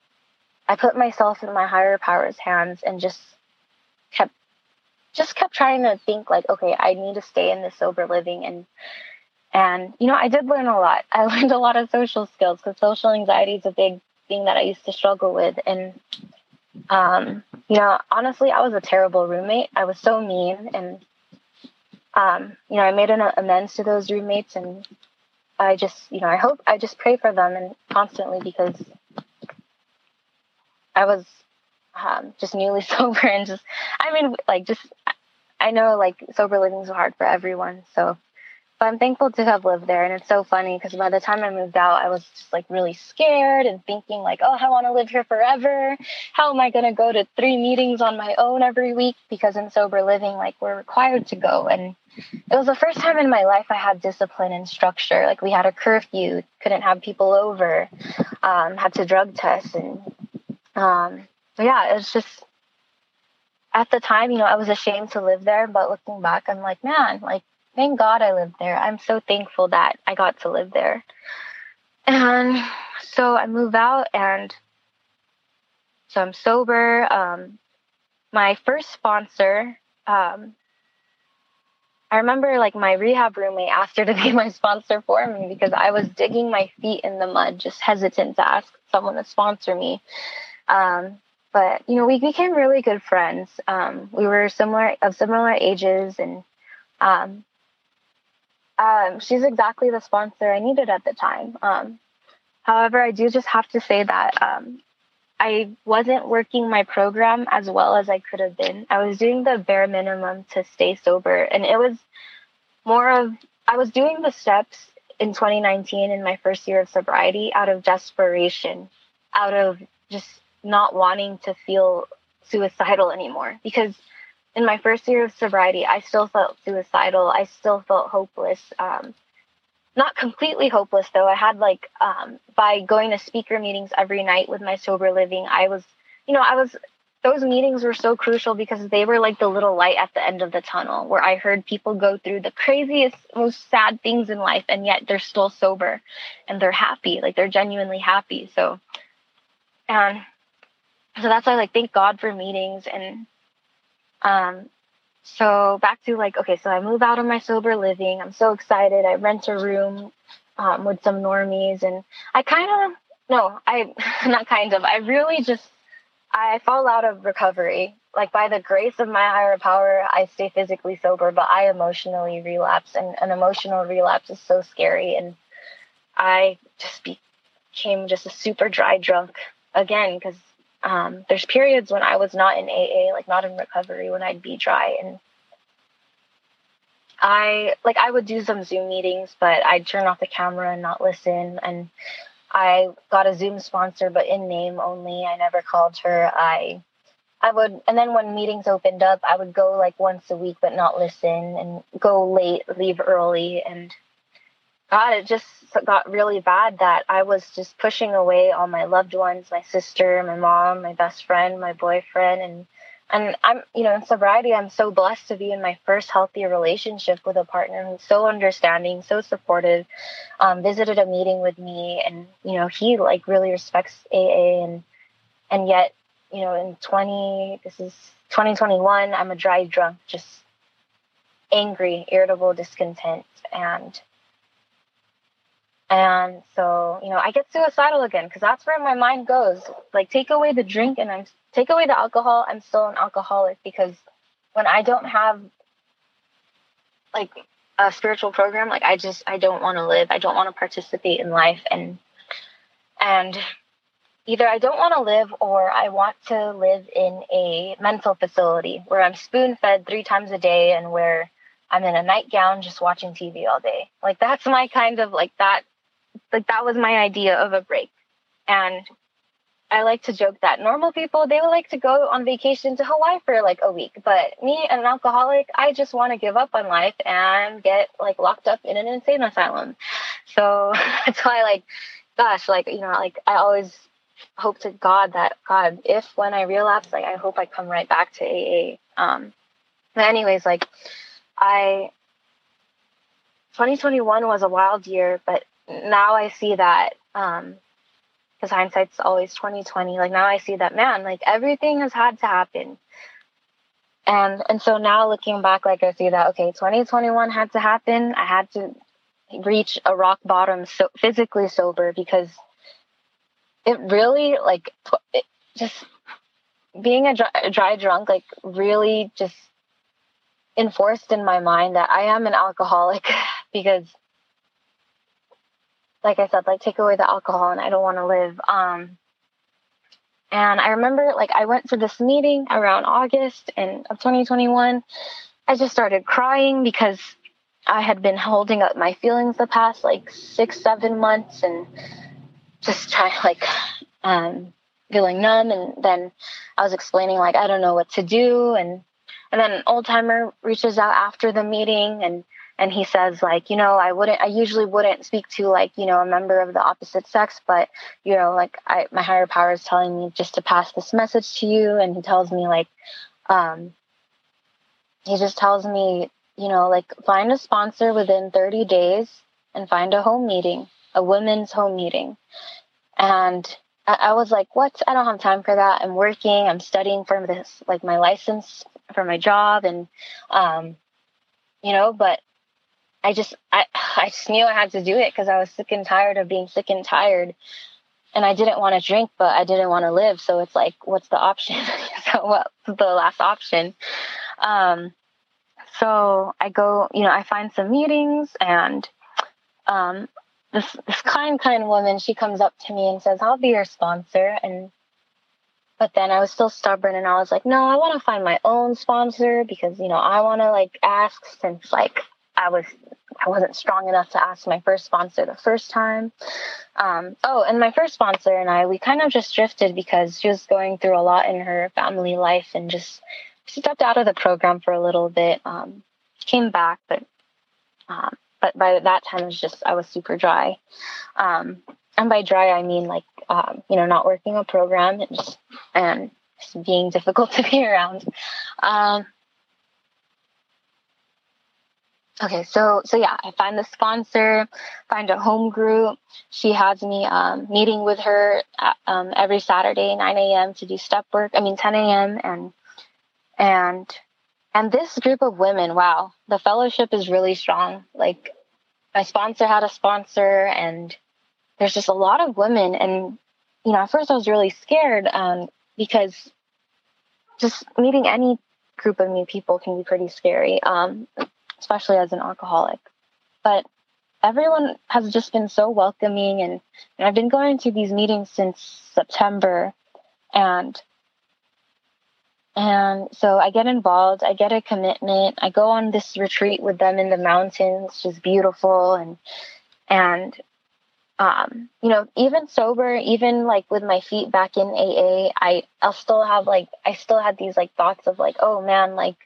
i put myself in my higher power's hands and just kept just kept trying to think like okay i need to stay in this sober living and and, you know, I did learn a lot. I learned a lot of social skills because social anxiety is a big thing that I used to struggle with. And, um, you know, honestly, I was a terrible roommate. I was so mean. And, um, you know, I made an amends to those roommates. And I just, you know, I hope I just pray for them and constantly because I was um, just newly sober and just, I mean, like, just, I know like sober living is hard for everyone. So, but I'm thankful to have lived there. And it's so funny because by the time I moved out, I was just like really scared and thinking like, oh, I want to live here forever. How am I going to go to three meetings on my own every week? Because in sober living, like we're required to go. And it was the first time in my life I had discipline and structure. Like we had a curfew, couldn't have people over, um, had to drug test. And um, yeah, it was just, at the time, you know, I was ashamed to live there, but looking back, I'm like, man, like thank God I lived there. I'm so thankful that I got to live there. And so I move out and so I'm sober. Um, my first sponsor, um, I remember like my rehab roommate asked her to be my sponsor for me because I was digging my feet in the mud, just hesitant to ask someone to sponsor me. Um, but you know, we became really good friends. Um, we were similar of similar ages, and um, um, she's exactly the sponsor I needed at the time. Um, however, I do just have to say that um, I wasn't working my program as well as I could have been. I was doing the bare minimum to stay sober, and it was more of I was doing the steps in 2019 in my first year of sobriety out of desperation, out of just not wanting to feel suicidal anymore because in my first year of sobriety, I still felt suicidal. I still felt hopeless. Um, not completely hopeless though. I had like um, by going to speaker meetings every night with my sober living, I was, you know, I was. Those meetings were so crucial because they were like the little light at the end of the tunnel where I heard people go through the craziest, most sad things in life, and yet they're still sober and they're happy. Like they're genuinely happy. So, and so that's why, like, thank God for meetings and um, so back to like, okay, so I move out of my sober living. I'm so excited. I rent a room um, with some normies, and I kind of no, I not kind of. I really just I fall out of recovery. Like by the grace of my higher power, I stay physically sober, but I emotionally relapse, and an emotional relapse is so scary. And I just became just a super dry drunk again because um, there's periods when I was not in AA, like not in recovery, when I'd be dry and I like I would do some Zoom meetings, but I'd turn off the camera and not listen. And I got a Zoom sponsor, but in name only. I never called her. I I would, and then when meetings opened up, I would go like once a week, but not listen and go late, leave early, and God, it just got really bad that I was just pushing away all my loved ones, my sister, my mom, my best friend, my boyfriend, and and I'm, you know, in sobriety, I'm so blessed to be in my first healthy relationship with a partner who's so understanding, so supportive. Um, visited a meeting with me, and you know, he like really respects AA, and and yet, you know, in 20, this is 2021, I'm a dry drunk, just angry, irritable, discontent, and and so you know I get suicidal again because that's where my mind goes. Like take away the drink and I'm take away the alcohol, I'm still an alcoholic because when I don't have like a spiritual program, like I just I don't want to live. I don't want to participate in life and and either I don't want to live or I want to live in a mental facility where I'm spoon fed three times a day and where I'm in a nightgown just watching TV all day. Like that's my kind of like that like that was my idea of a break. And I like to joke that normal people they would like to go on vacation to Hawaii for like a week, but me, an alcoholic, I just want to give up on life and get like locked up in an insane asylum. So that's why, like, gosh, like you know, like I always hope to God that God, if when I relapse, like I hope I come right back to AA. Um, but anyways, like I 2021 was a wild year, but now I see that um because hindsight's always 2020 like now i see that man like everything has had to happen. And and so now looking back like i see that okay 2021 had to happen. I had to reach a rock bottom so physically sober because it really like it just being a dry, a dry drunk like really just enforced in my mind that i am an alcoholic because like I said, like take away the alcohol and I don't want to live. Um, and I remember like I went to this meeting around August and of 2021. I just started crying because I had been holding up my feelings the past like six, seven months and just trying like um, feeling numb. And then I was explaining like I don't know what to do. And and then an old timer reaches out after the meeting and and he says like you know i wouldn't i usually wouldn't speak to like you know a member of the opposite sex but you know like i my higher power is telling me just to pass this message to you. And he tells me like um he just tells me you know like find a sponsor within 30 days and find a home meeting a women's home meeting. And I, I was like what? I don't have time for that. I'm working. I'm studying for this like my license for my job and um you know but I just I I just knew I had to do it because I was sick and tired of being sick and tired. And I didn't want to drink, but I didn't want to live. So it's like, what's the option? so what's the last option? Um, so I go, you know, I find some meetings and um, this this kind kind woman, she comes up to me and says, "I'll be your sponsor." And but then I was still stubborn and I was like, "No, I want to find my own sponsor because you know I want to like ask since like I was I wasn't strong enough to ask my first sponsor the first time. Um, oh, and my first sponsor and I, we kind of just drifted because she was going through a lot in her family life and just stepped out of the program for a little bit. Um, came back, but um, but by that time it was just I was super dry. Um, and by dry I mean like um, you know not working a program and just and just being difficult to be around. Um, Okay, so so yeah, I find the sponsor, find a home group. She has me um, meeting with her at, um, every Saturday, 9 a.m. to do step work. I mean, 10 a.m. and and and this group of women, wow, the fellowship is really strong. Like my sponsor had a sponsor, and there's just a lot of women. And you know, at first I was really scared um, because just meeting any group of new people can be pretty scary. Um, especially as an alcoholic. But everyone has just been so welcoming and, and I've been going to these meetings since September and and so I get involved, I get a commitment, I go on this retreat with them in the mountains, is beautiful and and um, you know, even sober, even like with my feet back in AA, I I'll still have like I still had these like thoughts of like, oh man, like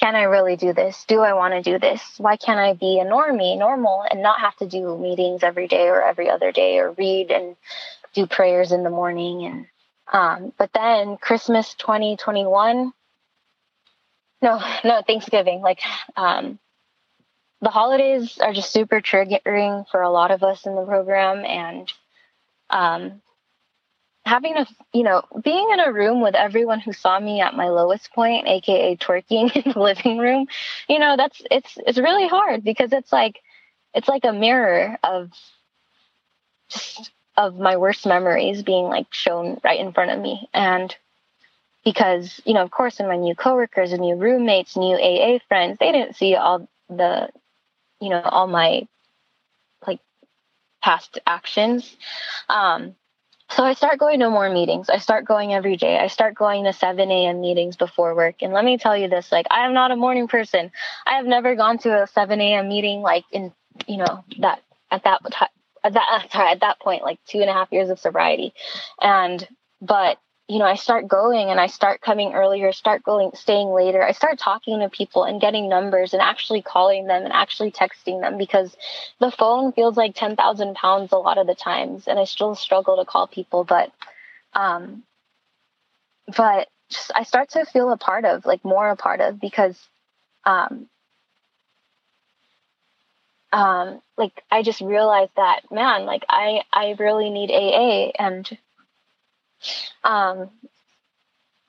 can I really do this? Do I want to do this? Why can't I be a normie, normal, and not have to do meetings every day or every other day or read and do prayers in the morning? And um, but then Christmas 2021, no, no, Thanksgiving, like um, the holidays are just super triggering for a lot of us in the program, and um, having a you know being in a room with everyone who saw me at my lowest point aka twerking in the living room you know that's it's it's really hard because it's like it's like a mirror of just of my worst memories being like shown right in front of me. And because you know of course in my new coworkers and new roommates new aa friends they didn't see all the you know all my like past actions. Um so I start going to more meetings. I start going every day. I start going to 7 a.m. meetings before work. And let me tell you this, like I am not a morning person. I have never gone to a 7 a.m. meeting like in, you know, that at that time. at that sorry, at that point, like two and a half years of sobriety. And but you know, I start going and I start coming earlier, start going, staying later. I start talking to people and getting numbers and actually calling them and actually texting them because the phone feels like 10,000 pounds a lot of the times. And I still struggle to call people, but, um, but just, I start to feel a part of, like more a part of because, um, um, like I just realized that, man, like I, I really need AA and, um,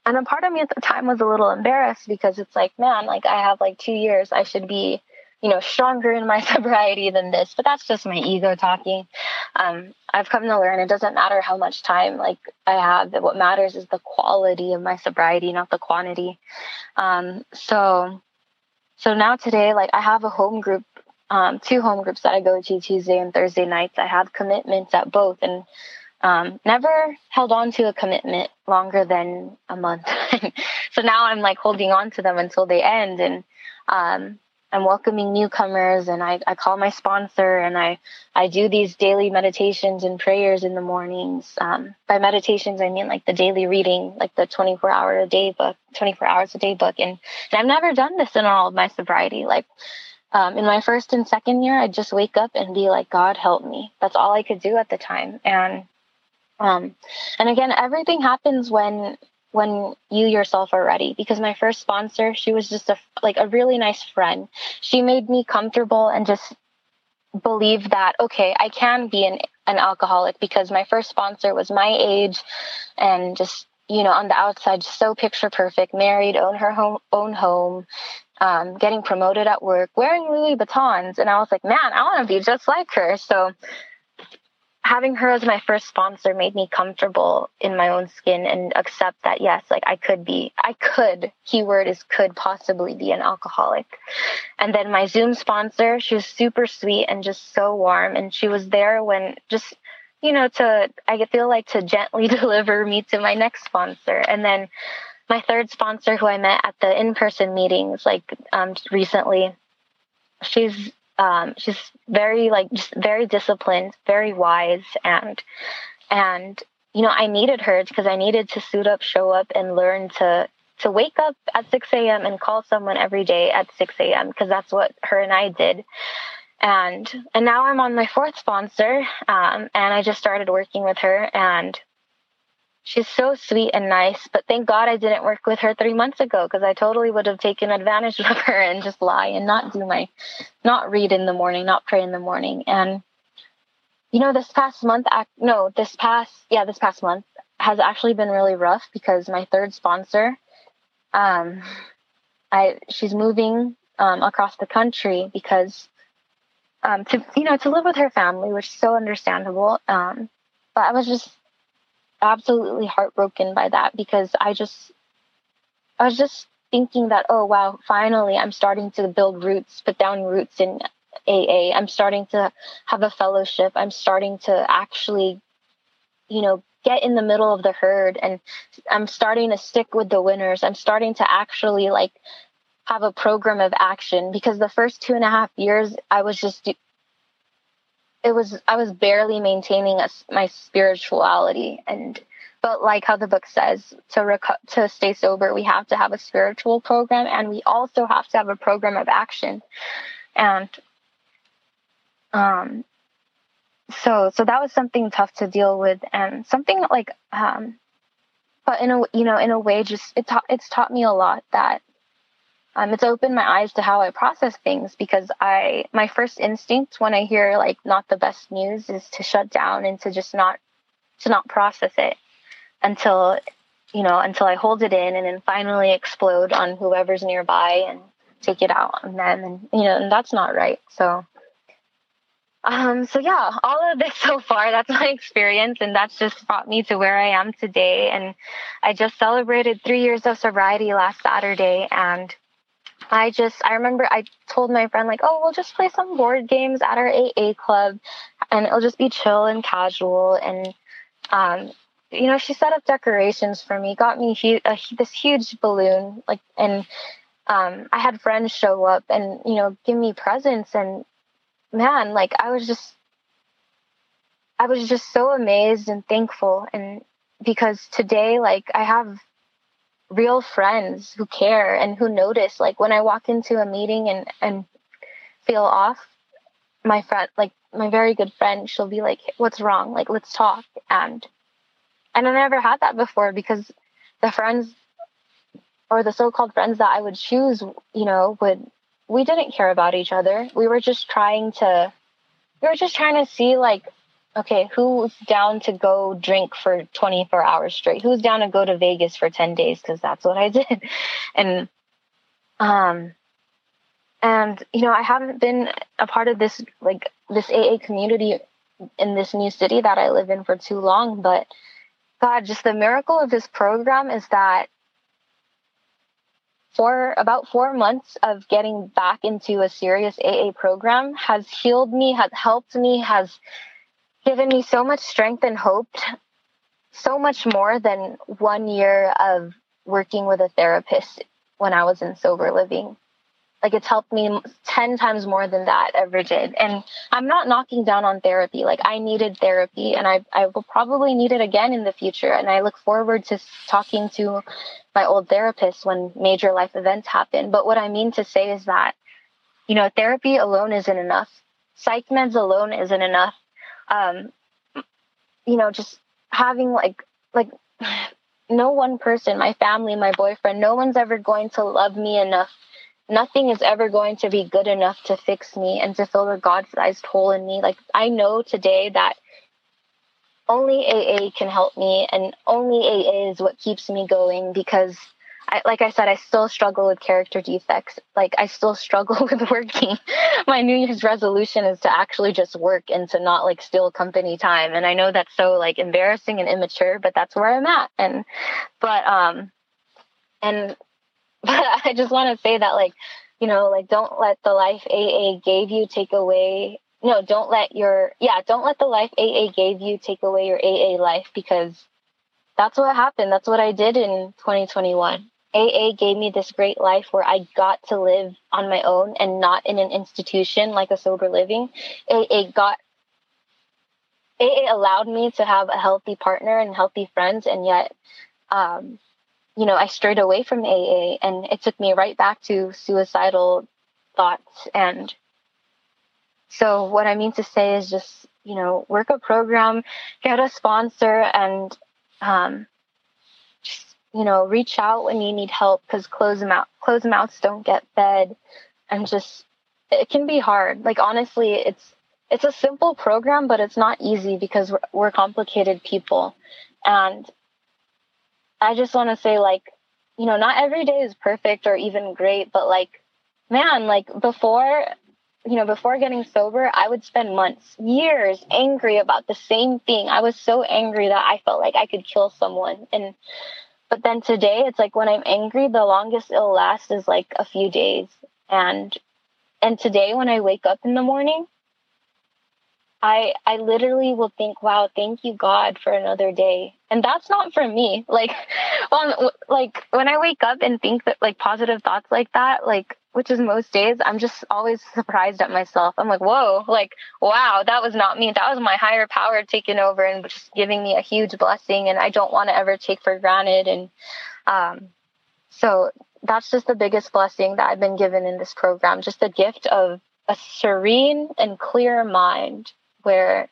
and a part of me at the time was a little embarrassed because it's like, man, like I have like two years, I should be, you know, stronger in my sobriety than this. But that's just my ego talking. Um, I've come to learn it doesn't matter how much time like I have. What matters is the quality of my sobriety, not the quantity. Um, so, so now today, like I have a home group um, two home groups that I go to Tuesday and Thursday nights. I have commitments at both, and um, never held on to a commitment longer than a month. so now I'm like holding on to them until they end. And um, I'm welcoming newcomers and I, I call my sponsor and I, I do these daily meditations and prayers in the mornings. Um, by meditations, I mean like the daily reading, like the 24 hour a day book, 24 hours a day book. And, and I've never done this in all of my sobriety. Like, um, in my first and second year, I'd just wake up and be like, God help me. That's all I could do at the time. And um, and again, everything happens when when you yourself are ready. Because my first sponsor she was just a like a really nice friend. She made me comfortable and just believe that okay i can be an, an alcoholic because my first sponsor was my age and just you know on the outside so picture perfect married own her home own home um, getting promoted at work wearing louis vuittons. And i was like man i want to be just like her. So having her as my first sponsor made me comfortable in my own skin and accept that yes like i could be i could keyword is could possibly be an alcoholic. And then my zoom sponsor she was super sweet and just so warm. And she was there when just you know to i feel like to gently deliver me to my next sponsor. And then my third sponsor who i met at the in-person meetings like um, recently she's um, she's very like just very disciplined, very wise, and and you know I needed her because I needed to suit up, show up, and learn to to wake up at 6 a.m. and call someone every day at 6 a.m. because that's what her and I did. And and now I'm on my fourth sponsor, um, and I just started working with her, and she's so sweet and nice. But thank God I didn't work with her three months ago because I totally would have taken advantage of her and just lie and not do my, not read in the morning, not pray in the morning. And, you know, this past month, no, this past, yeah, this past month has actually been really rough because my third sponsor, um, I, she's moving, um, across the country because, um, to, you know, to live with her family, which is so understandable. Um, but I was just absolutely heartbroken by that because I just, I was just thinking that, oh, wow, finally I'm starting to build roots, put down roots in AA. I'm starting to have a fellowship. I'm starting to actually, you know, get in the middle of the herd and I'm starting to stick with the winners. I'm starting to actually like have a program of action because the first two and a half years I was just it was I was barely maintaining a, my spirituality and but like how the book says to rec- to stay sober we have to have a spiritual program and we also have to have a program of action and um so so that was something tough to deal with and something like um but in a you know in a way just it ta- it's taught me a lot that um, it's opened my eyes to how I process things because I my first instinct when I hear like not the best news is to shut down and to just not to not process it. until you know until I hold it in and then finally explode on whoever's nearby and take it out on them and you know and that's not right so um so yeah all of this so far that's my experience and that's just brought me to where I am today and I just celebrated 3 years of sobriety last Saturday and I just, I remember I told my friend, like, oh, we'll just play some board games at our AA club and it'll just be chill and casual. And, um, you know, she set up decorations for me, got me hu- a, this huge balloon, like, and, um, I had friends show up and, you know, give me presents. And man, like, I was just, I was just so amazed and thankful. And because today, like, I have real friends who care and who notice. Like when I walk into a meeting and and feel off, my friend, like my very good friend, she'll be like, "What's wrong? Like let's talk." And and I never had that before because the friends or the so-called friends that I would choose, you know, would we didn't care about each other. We were just trying to we were just trying to see like okay, who's down to go drink for 24 hours straight? Who's down to go to Vegas for 10 days? Cause that's what I did. And, um, and, you know, I haven't been a part of this, like this AA community in this new city that I live in for too long, but God, just the miracle of this program is that for about four months of getting back into a serious AA program has healed me, has helped me, has given me so much strength and hope, so much more than one year of working with a therapist when I was in sober living. Like it's helped me 10 times more than that ever did. And I'm not knocking down on therapy. Like I needed therapy and I, I will probably need it again in the future. And I look forward to talking to my old therapist when major life events happen. But what I mean to say is that, you know, therapy alone isn't enough. Psych meds alone isn't enough um, you know, just having like, like, no one person, my family, my boyfriend, no one's ever going to love me enough. Nothing is ever going to be good enough to fix me and to fill the God sized hole in me. Like, I know today that only AA can help me and only AA is what keeps me going because I, like I said, I still struggle with character defects. Like I still struggle with working. My New Year's resolution is to actually just work and to not like steal company time. And I know that's so like embarrassing and immature, but that's where I'm at. And, but, um, and, but I just want to say that like, you know, like don't let the life AA gave you take away no, don't let your yeah, don't let the life AA gave you take away your AA life because that's what happened. That's what I did in 2021. AA gave me this great life where I got to live on my own and not in an institution like a sober living. AA got AA allowed me to have a healthy partner and healthy friends, and yet, um, you know, I strayed away from AA, and it took me right back to suicidal thoughts. And so, what I mean to say is just, you know, work a program, get a sponsor, and um, you know, reach out when you need help because closed mouth closed mouths don't get fed, and just it can be hard. Like honestly, it's it's a simple program, but it's not easy because we're, we're complicated people, and I just want to say like, you know, not every day is perfect or even great, but like, man, like before you know, before getting sober, I would spend months, years angry about the same thing. I was so angry that I felt like I could kill someone. And but then today, it's like when I'm angry, the longest it'll last is like a few days. And and today, when I wake up in the morning, I I literally will think, "Wow, thank you God for another day." And that's not for me. Like, well, like when I wake up and think that like positive thoughts like that, like which is most days, I'm just always surprised at myself. I'm like, whoa, like, wow, that was not me. That was my higher power taking over and just giving me a huge blessing. And I don't want to ever take for granted. And um, so that's just the biggest blessing that I've been given in this program just the gift of a serene and clear mind where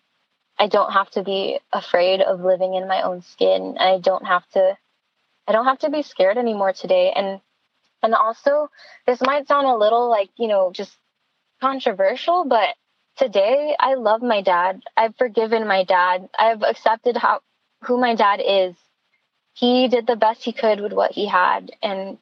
I don't have to be afraid of living in my own skin. I don't have to. I don't have to be scared anymore today. And and also, this might sound a little like, you know, just controversial, but today I love my dad. I've forgiven my dad. I've accepted how who my dad is. he did the best he could with what he had. And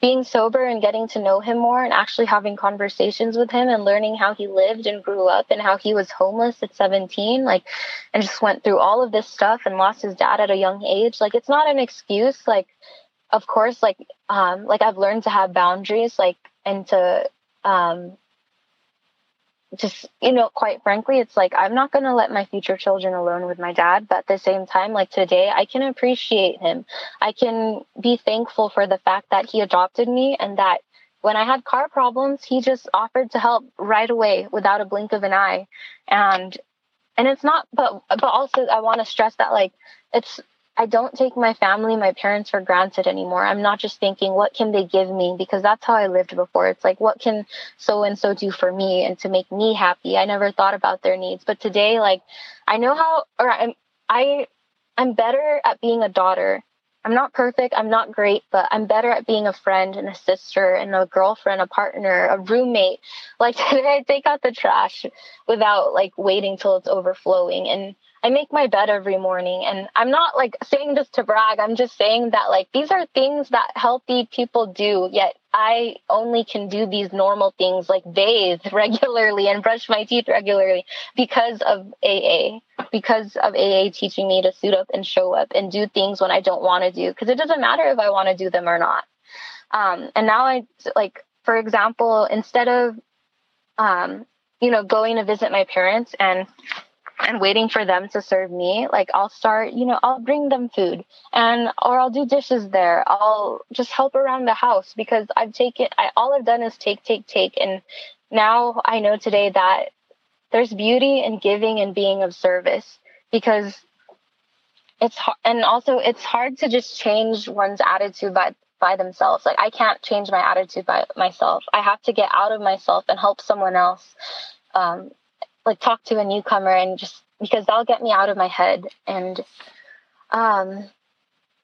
being sober and getting to know him more and actually having conversations with him and learning how he lived and grew up and how he was homeless at 17 like and just went through all of this stuff and lost his dad at a young age like it's not an excuse like of course like um like I've learned to have boundaries like and to um just you know quite frankly it's like i'm not going to let my future children alone with my dad but at the same time like today i can appreciate him. I can be thankful for the fact that he adopted me and that when i had car problems he just offered to help right away without a blink of an eye. And and it's not but but also i want to stress that like it's I don't take my family, my parents for granted anymore. I'm not just thinking, what can they give me? Because that's how I lived before. It's like, what can so and so do for me and to make me happy? I never thought about their needs. But today, like, I know how, or I'm, I, I'm better at being a daughter. I'm not perfect. I'm not great, but I'm better at being a friend and a sister and a girlfriend, a partner, a roommate. Like today, I take out the trash without like waiting till it's overflowing. And I make my bed every morning. And I'm not like saying this to brag. I'm just saying that like these are things that healthy people do, yet I only can do these normal things like bathe regularly and brush my teeth regularly because of AA, because of AA teaching me to suit up and show up and do things when I don't want to do. Because it doesn't matter if I want to do them or not. Um, and now I like, for example, instead of, um, you know, going to visit my parents and and waiting for them to serve me like i'll start you know i'll bring them food and or i'll do dishes there. I'll just help around the house because i've taken I, all i've done is take take take. And now i know today that there's beauty in giving and being of service because it's hard and also it's hard to just change one's attitude by by themselves. Like i can't change my attitude by myself. I have to get out of myself and help someone else. Um, like talk to a newcomer and just because that'll get me out of my head. And um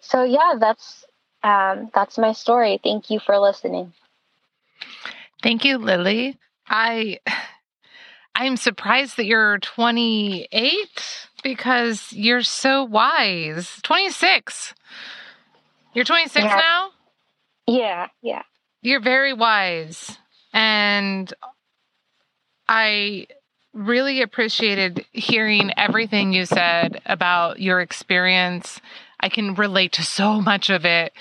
so yeah that's um that's my story. Thank you for listening. Thank you lily. I i'm surprised that you're 28 because you're so wise. 26 you're 26 yeah. now? Yeah yeah. You're very wise. And i really appreciated hearing everything you said about your experience. I can relate to so much of it.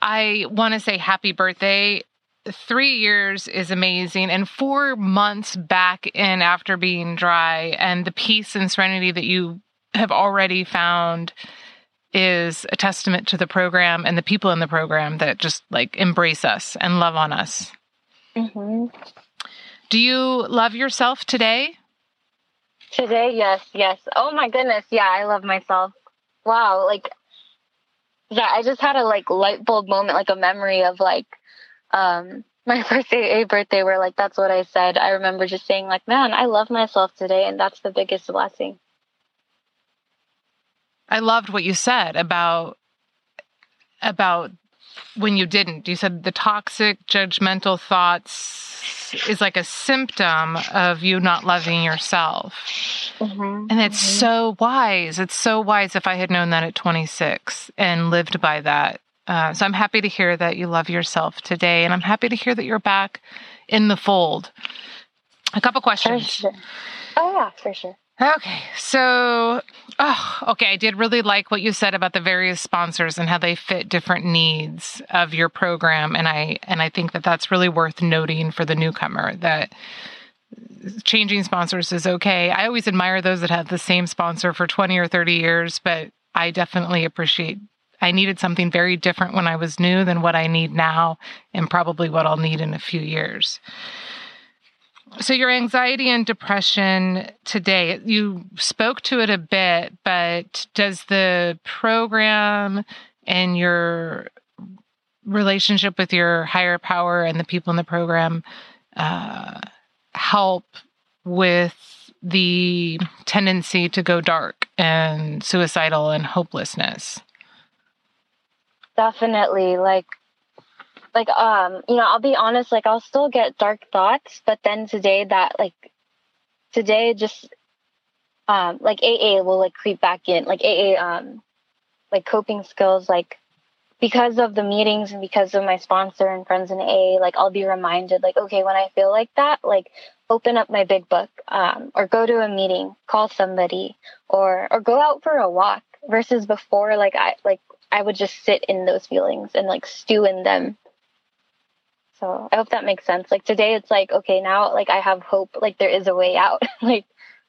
I want to say happy birthday. Three years is amazing, and four months back in after being dry, and the peace and serenity that you have already found is a testament to the program and the people in the program that just like embrace us and love on us. Mm-hmm. Do you love yourself today? Today, yes, yes. Oh my goodness, yeah, I love myself. Wow, like yeah, I just had a like light bulb moment, like a memory of like um my first AA birthday where like that's what I said. I remember just saying like, man, I love myself today and that's the biggest blessing. I loved what you said about about when you didn't. You said the toxic, judgmental thoughts is like a symptom of you not loving yourself. Mm-hmm, and it's mm-hmm. so wise. It's so wise if I had known that at 26 and lived by that. Uh, so I'm happy to hear that you love yourself today. And I'm happy to hear that you're back in the fold. A couple questions. Sure. Oh, yeah, for sure. Okay. So, oh, okay. I did really like what you said about the various sponsors and how they fit different needs of your program. And I, and I think that that's really worth noting for the newcomer that changing sponsors is okay. I always admire those that have the same sponsor for 20 or 30 years, but I definitely appreciate I needed something very different when I was new than what I need now and probably what I'll need in a few years. So, your anxiety and depression today, you spoke to it a bit, but does the program and your relationship with your higher power and the people in the program uh, help with the tendency to go dark and suicidal and hopelessness? Definitely. Like, like um you know i'll be honest like i'll still get dark thoughts but then today that like today just um like aa will like creep back in like aa um like coping skills like because of the meetings and because of my sponsor and friends in A, like I'll be reminded, like, okay, when I feel like that, like open up my big book, um, or go to a meeting, call somebody, or or go out for a walk. Versus before, like I like I would just sit in those feelings and like stew in them. So I hope that makes sense. Like today, it's like okay, now like I have hope. Like there is a way out. like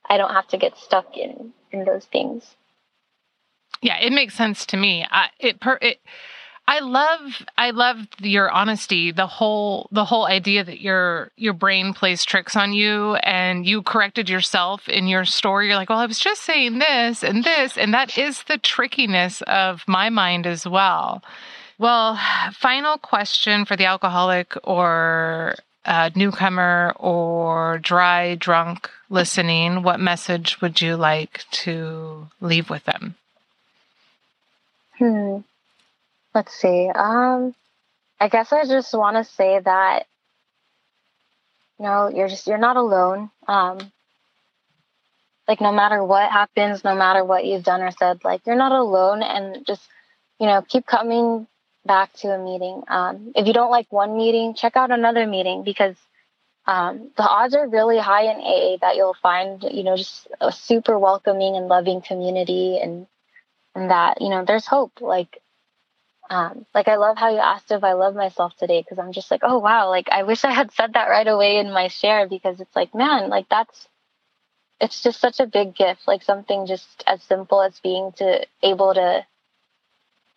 I don't have to get stuck in in those things. Yeah, it makes sense to me. I, it per it I love I love your honesty. The whole the whole idea that your your brain plays tricks on you and you corrected yourself in your story. You're like, well, I was just saying this and this, and that is the trickiness of my mind as well. Well, final question for the alcoholic or newcomer or dry drunk listening. What message would you like to leave with them? Hmm. Let's see. Um, I guess I just want to say that you know you're just you're not alone. Um, like no matter what happens, no matter what you've done or said, like you're not alone, and just you know keep coming back to a meeting. Um, if you don't like one meeting, check out another meeting because um, the odds are really high in AA that you'll find you know just a super welcoming and loving community and and that you know there's hope like um, like I love how you asked if I love myself today because I'm just like, oh wow, like I wish I had said that right away in my share because it's like, man, like that's it's just such a big gift, like something just as simple as being to able to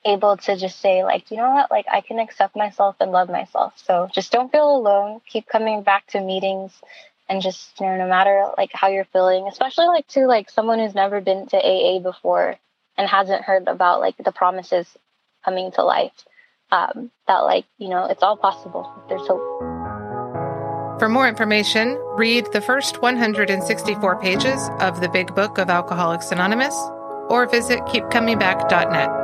able to just say like, you know what, like I can accept myself and love myself. So just don't feel alone. Keep coming back to meetings and just you know no matter like how you're feeling, especially like to like someone who's never been to AA before and hasn't heard about like the promises coming to life. Um, that, like, you know, it's all possible. There's hope. For more information, read the first 164 pages of the Big Book of Alcoholics Anonymous or visit keepcomingback.net.